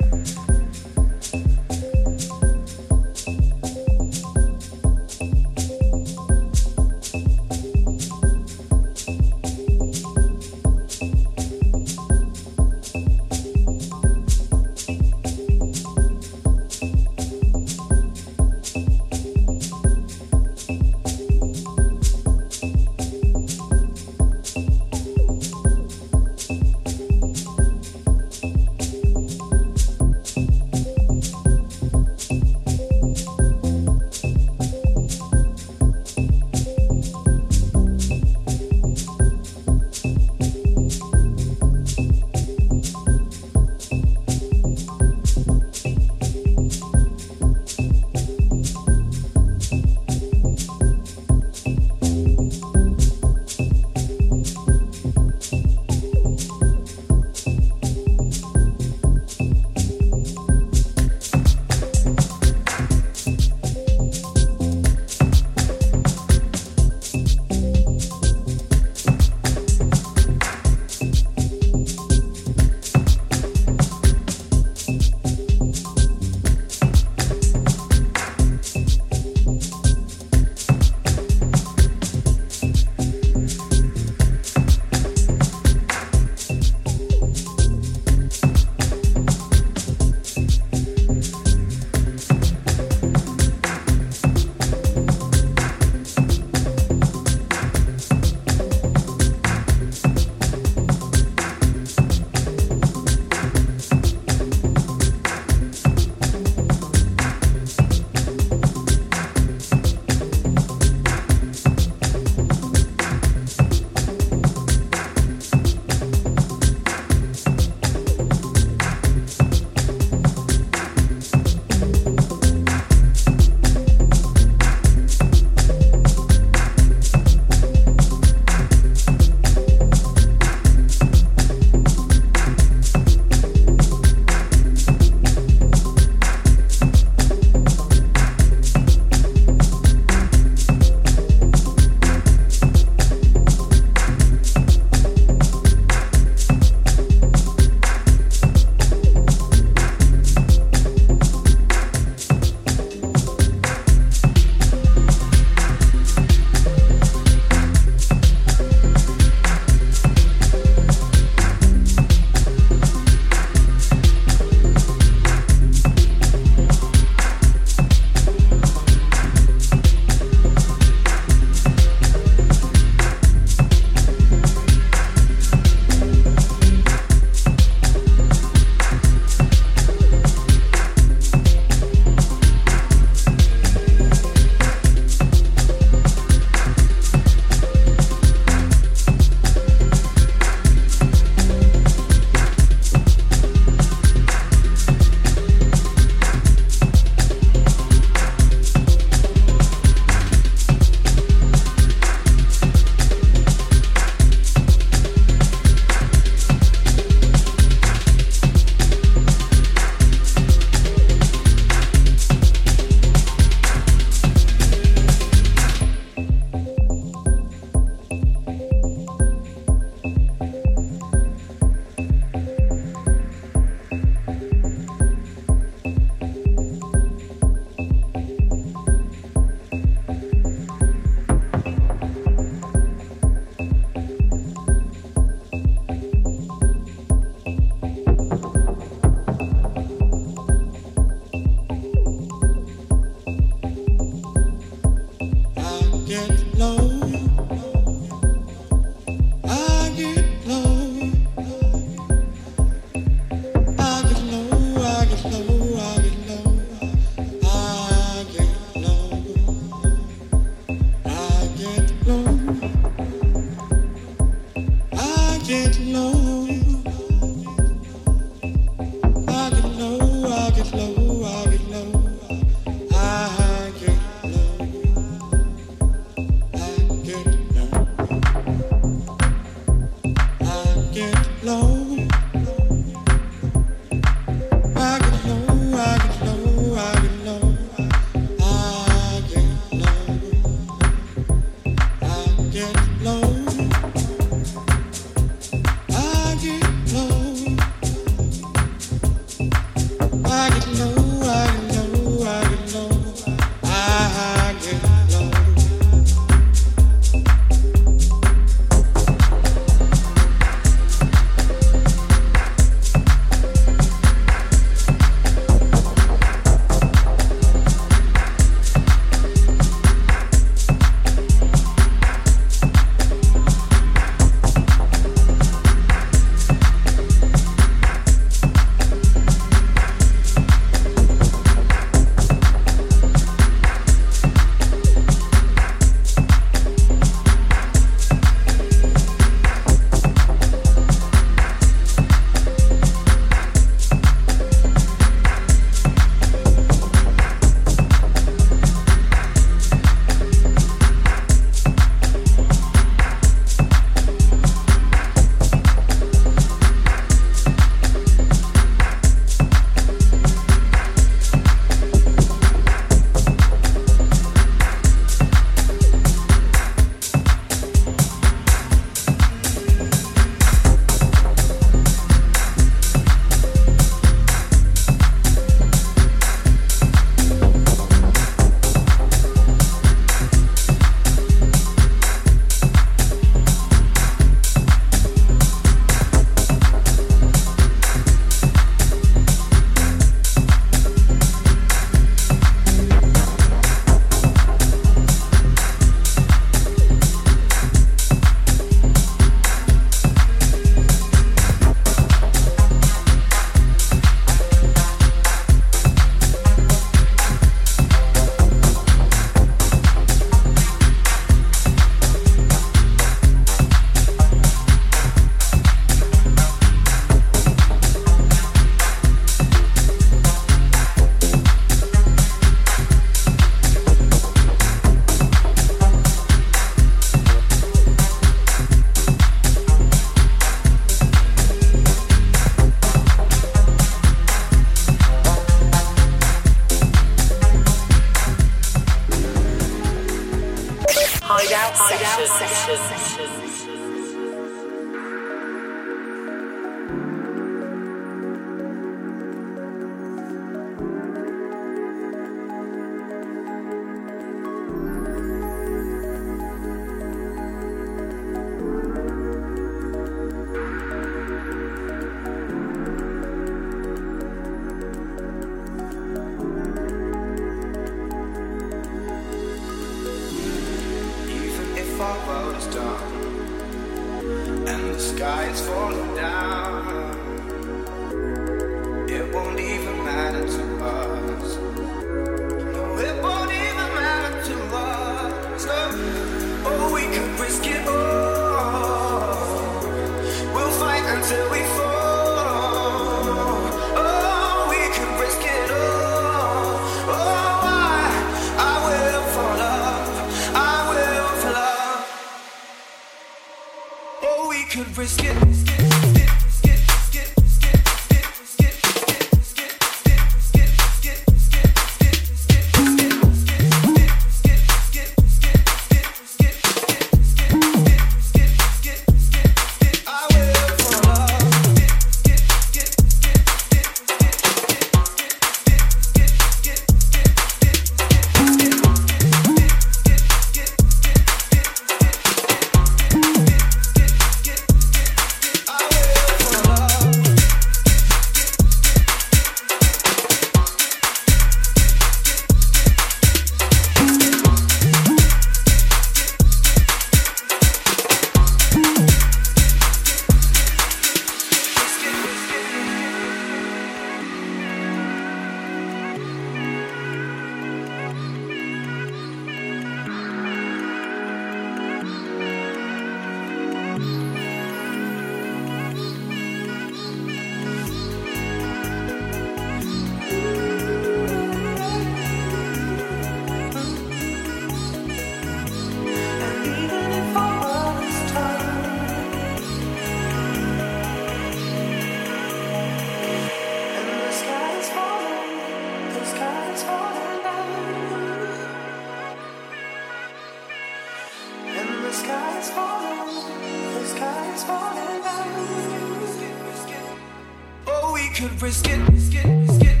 Speaker 4: Oh, we could risk it.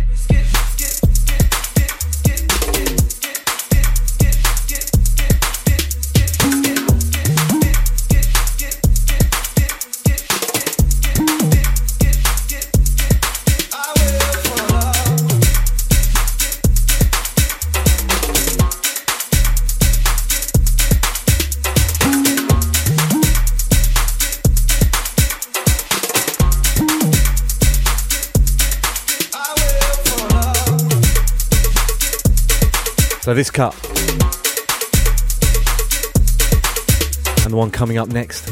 Speaker 3: So this cut and the one coming up next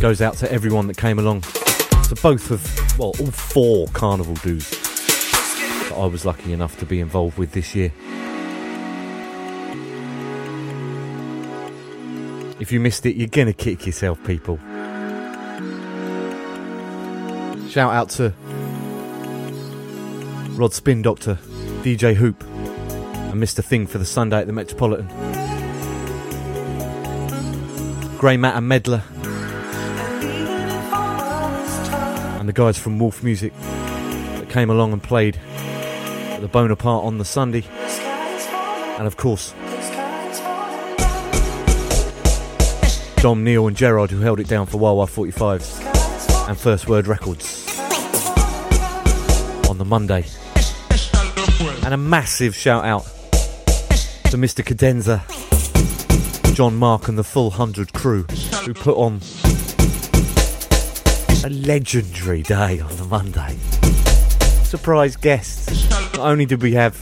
Speaker 3: goes out to everyone that came along to both of, well, all four carnival dudes that I was lucky enough to be involved with this year. If you missed it, you're gonna kick yourself, people. Shout out to Rod Spin Doctor, DJ Hoop, and a Thing for the Sunday at the Metropolitan. Grey Matter Medler. And the guys from Wolf Music that came along and played the Bonaparte on the Sunday. And of course, Dom, Neil, and Gerard who held it down for Wah Wah 45 and First Word Records on the Monday. And a massive shout out to Mr. Cadenza, John Mark, and the full 100 crew who put on a legendary day on the Monday. Surprise guests. Not only did we have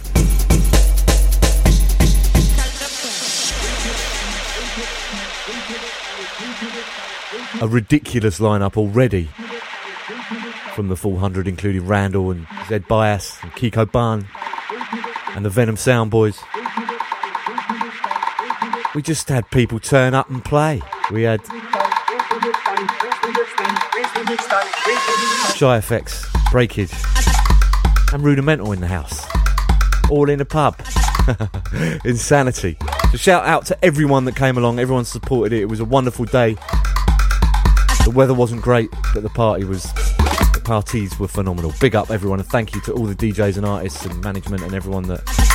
Speaker 3: a ridiculous lineup already from the full 100, including Randall and Zed Bias and Kiko Bun and the Venom Sound Boys. We just had people turn up and play. We had Shy FX, Breakage, and Rudimental in the house. All in a pub. Insanity. So shout out to everyone that came along, everyone supported it. It was a wonderful day. The weather wasn't great, but the party was. The parties were phenomenal. Big up everyone, and thank you to all the DJs and artists and management and everyone that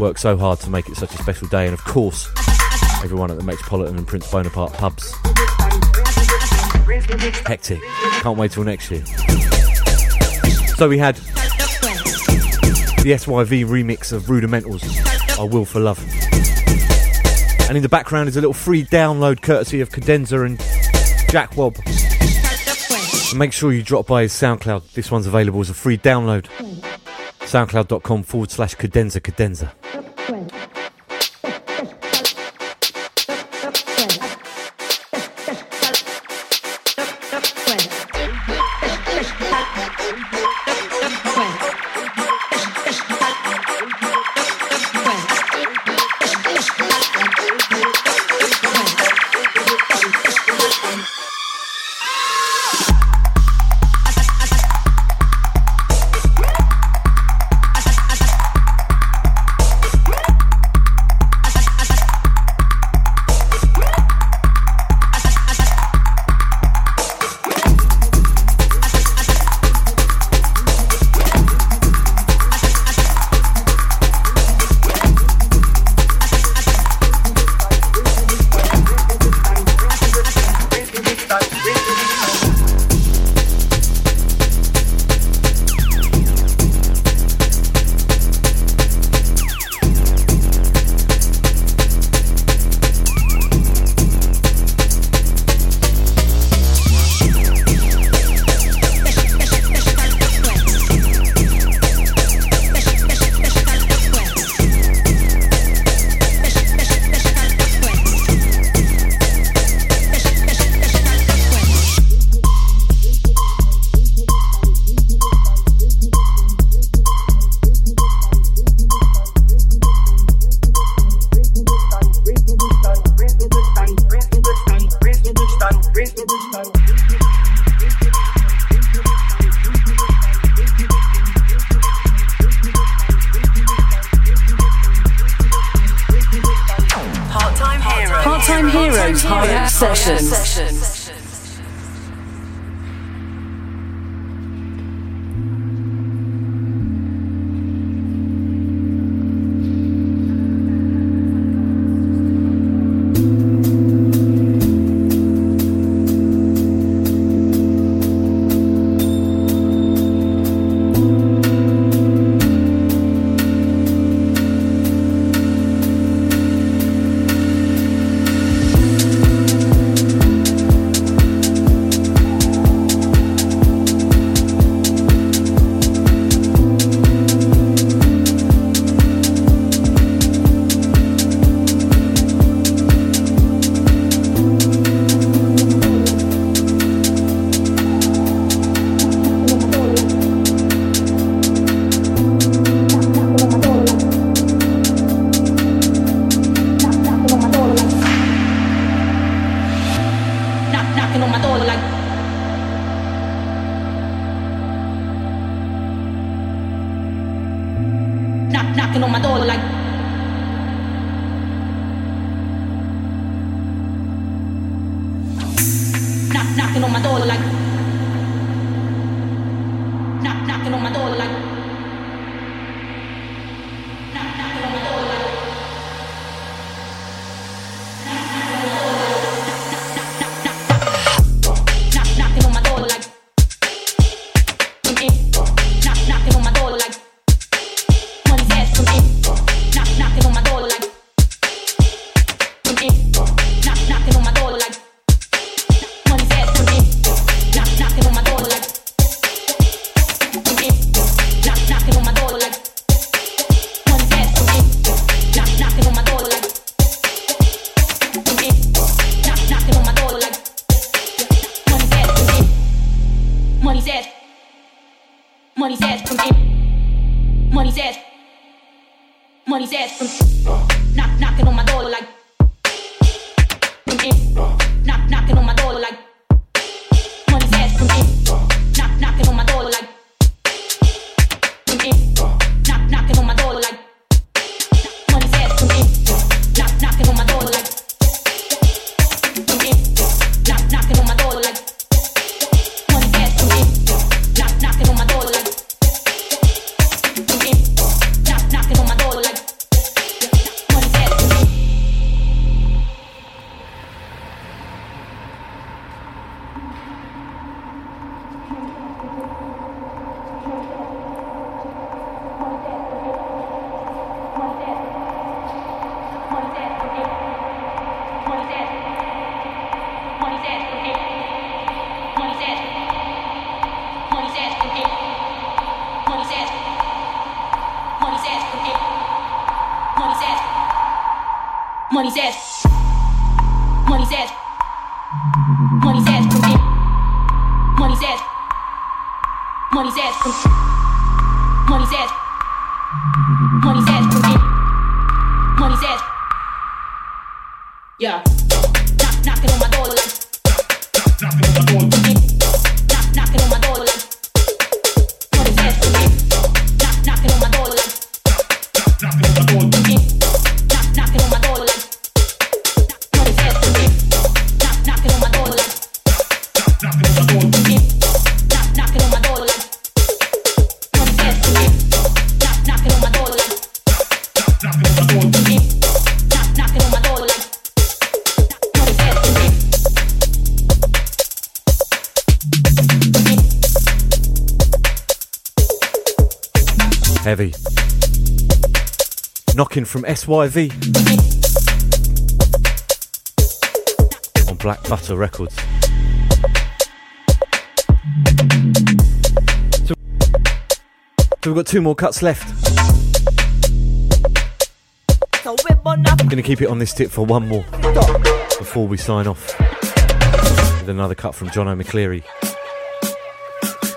Speaker 3: worked so hard to make it such a special day. And of course, everyone at the Metropolitan and Prince Bonaparte pubs. Hectic. Can't wait till next year. So we had the SYV remix of Rudimentals, I Will for Love. And in the background is a little free download courtesy of Cadenza and Jack Wob. Make sure you drop by his SoundCloud. This one's available as a free download. SoundCloud.com forward slash Cadenza Cadenza. From SYV on Black Butter Records. So, we've got two more cuts left. I'm going to keep it on this tip for one more before we sign off with another cut from Jono McCleery.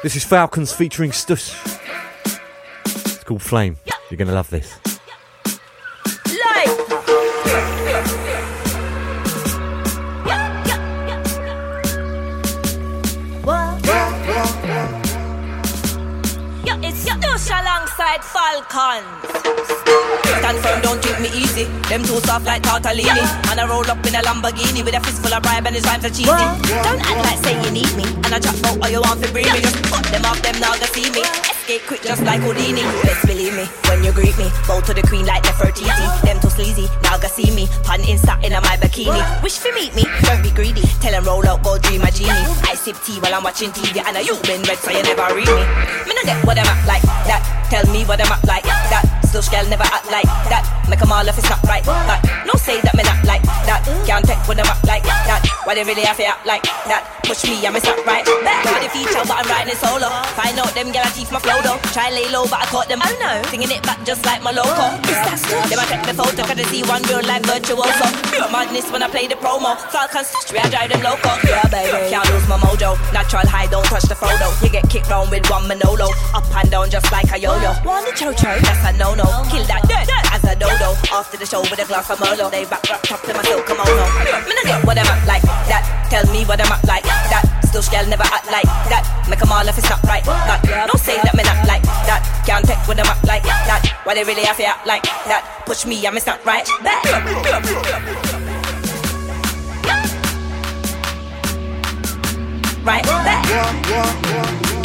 Speaker 3: This is Falcons featuring Stush. It's called Flame. You're going to love this.
Speaker 14: Them too soft like tortellini. And I roll up in a Lamborghini with a fistful of bribe and his rhymes are cheesy. Don't act like say you need me. And I chat about all you want to bring me. Just cut them off, them now to see me. Escape quick just like Houdini. Best believe me when you greet me. Bow to the queen like Nefertiti. Them too sleazy, now go see me. Pan insta in my bikini. Wish to meet me, don't be greedy. Tell them roll out, go dream a genie. I sip tea while I'm watching TV. And I you been red so you never read me. Me no get what them act like that. Tell me what them act like Still girl never act like that. Make 'em all if it's not right. But no say that me not like that. Can't take them act like that. Why they really have to act like that? Push me, I'm not right. Back for the feature, but I'm riding solo. Find out them I teeth my flow though. Try lay low, but I caught them. Oh no, singing it back just like my loco. Is that stuff? Them I take the photo, cause I see one real life virtuoso. Pure madness when I play the promo. Falcon stitch, I drive them loco. Yeah, baby. Can't lose my mojo. Natural high, don't touch the photo. You get kicked round with one Manolo. Up and down just like a yo-yo. One the cho-cho, that's a no-no. Oh Kill that dead as a dodo. After the show with a glass of Merlot. They back up top to my silk kimono. Me no get what them Why they really have to act like that? Push me, I'm not right. Back. Right back.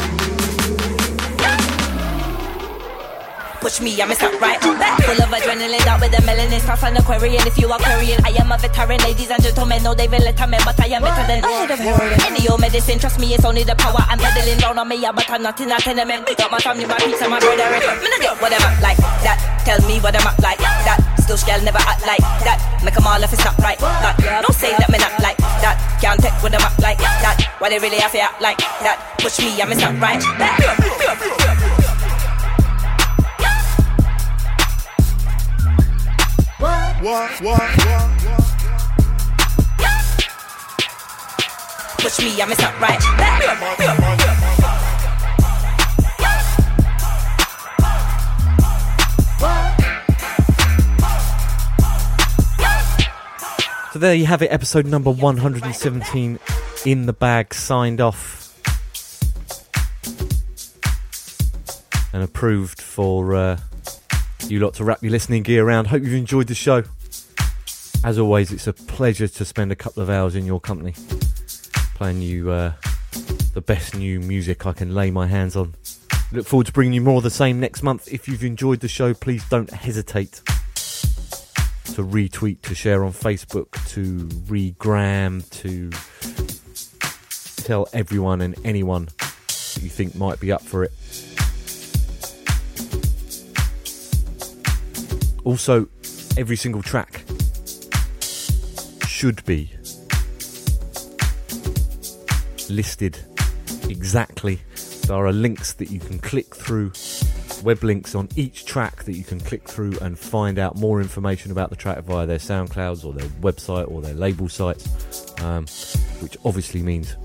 Speaker 14: Push me, I'm not right. Back full of adrenaline, out with the melanin, toss an Aquarian. If you are Aquarian, I am a veteran. Ladies and gentlemen, no, they will let me, but I am better than ahead of heroin. Any old medicine, trust me, it's only the power. I'm peddling down on me, I'm but I'm not in a tenement. Big up my family, my peace, and my brethren. Me no get what them act like that. Tell me what them act like that. Still girl never act like that. Make Make 'em all if it's not right. That. Don't say that me not like that. Can't take what them act like that. Why they really have to act like that? Push me, I'm not right. Back. Push me, I'm not right.
Speaker 3: So there you have it, episode number 117 in the bag, signed off and approved for uh, you lot to wrap your listening gear around. Hope you've enjoyed the show. As always, it's a pleasure to spend a couple of hours in your company, playing you uh, the best new music I can lay my hands on. Look forward to bringing you more of the same next month. If you've enjoyed the show, please don't hesitate to retweet, to share on Facebook, to regram, to tell everyone and anyone you think might be up for it. Also, every single track should be listed exactly. There are links that you can click through web links on each track that you can click through and find out more information about the track via their SoundClouds or their website or their label sites, um, which obviously means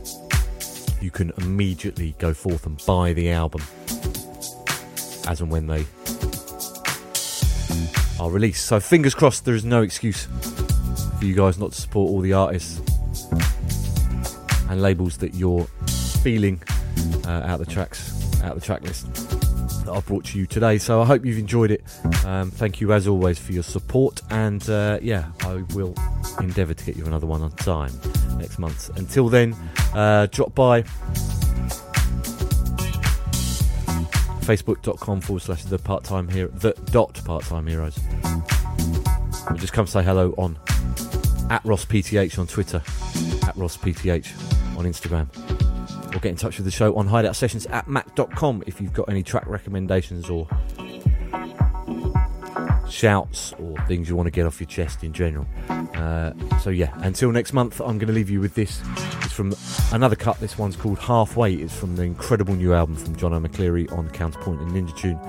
Speaker 3: you can immediately go forth and buy the album as and when they are released. So fingers crossed there is no excuse for you guys not to support all the artists and labels that you're feeling uh, out the tracks, out the track list that I've brought to you today. So I hope you've enjoyed it. Um, thank you as always for your support, and uh, yeah, I will endeavour to get you another one on time next month. Until then, uh, drop by facebook.com forward slash the part time hero the dot part time heroes. Or just come say hello on at Ross PTH on Twitter, at Ross PTH on Instagram. Or get in touch with the show on hideout sessions at mac.com if you've got any track recommendations or shouts or things you want to get off your chest in general. Uh, so yeah, until next month, I'm going to leave you with this. It's from another cut. This one's called Halfway. It's from the incredible new album from Jono McCleery on Counterpoint and Ninja Tune.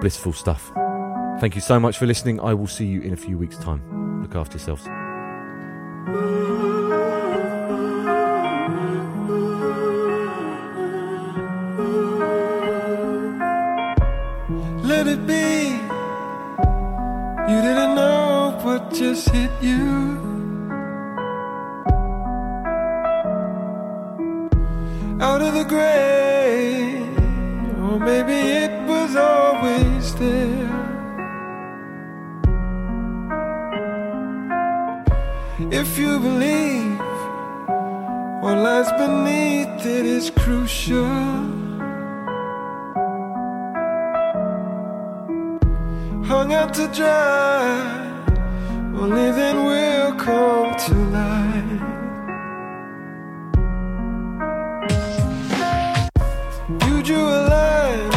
Speaker 3: Blissful stuff. Thank you so much for listening. I will see you in a few weeks' time. Look after yourselves.
Speaker 4: Let it be. You didn't know what just hit you. Out of the grave, or maybe it was always there. If you believe what lies beneath it is crucial. To dry. Only then we'll come to light. You drew a line.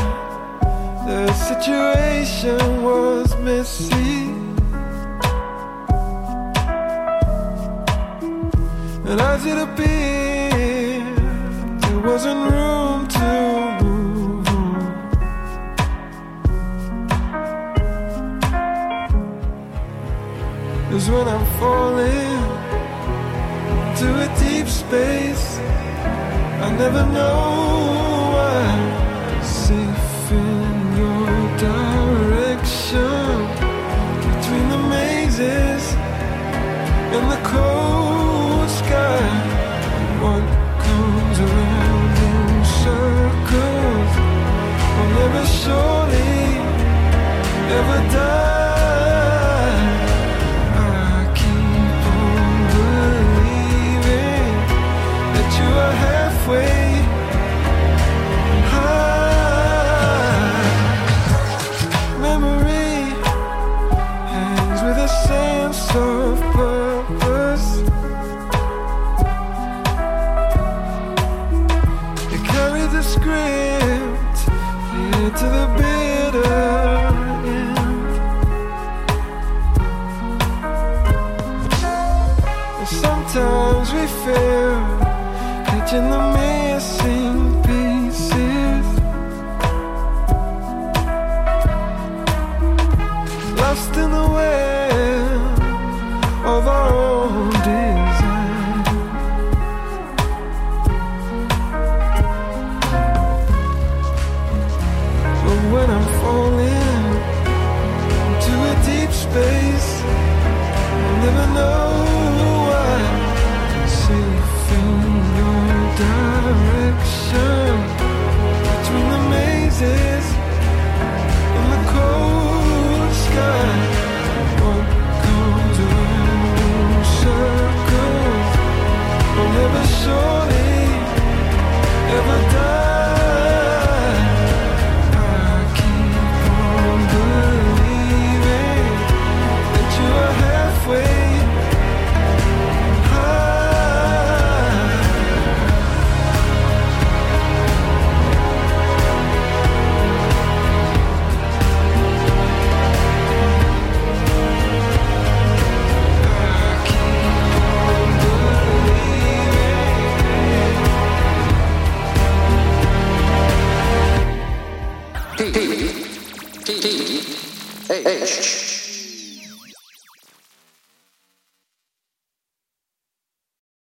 Speaker 4: The situation was messy. And as it appeared, falling to a deep space. I never know why. Safe in your direction between the mazes and the cold sky. What comes around in circles will never surely ever die.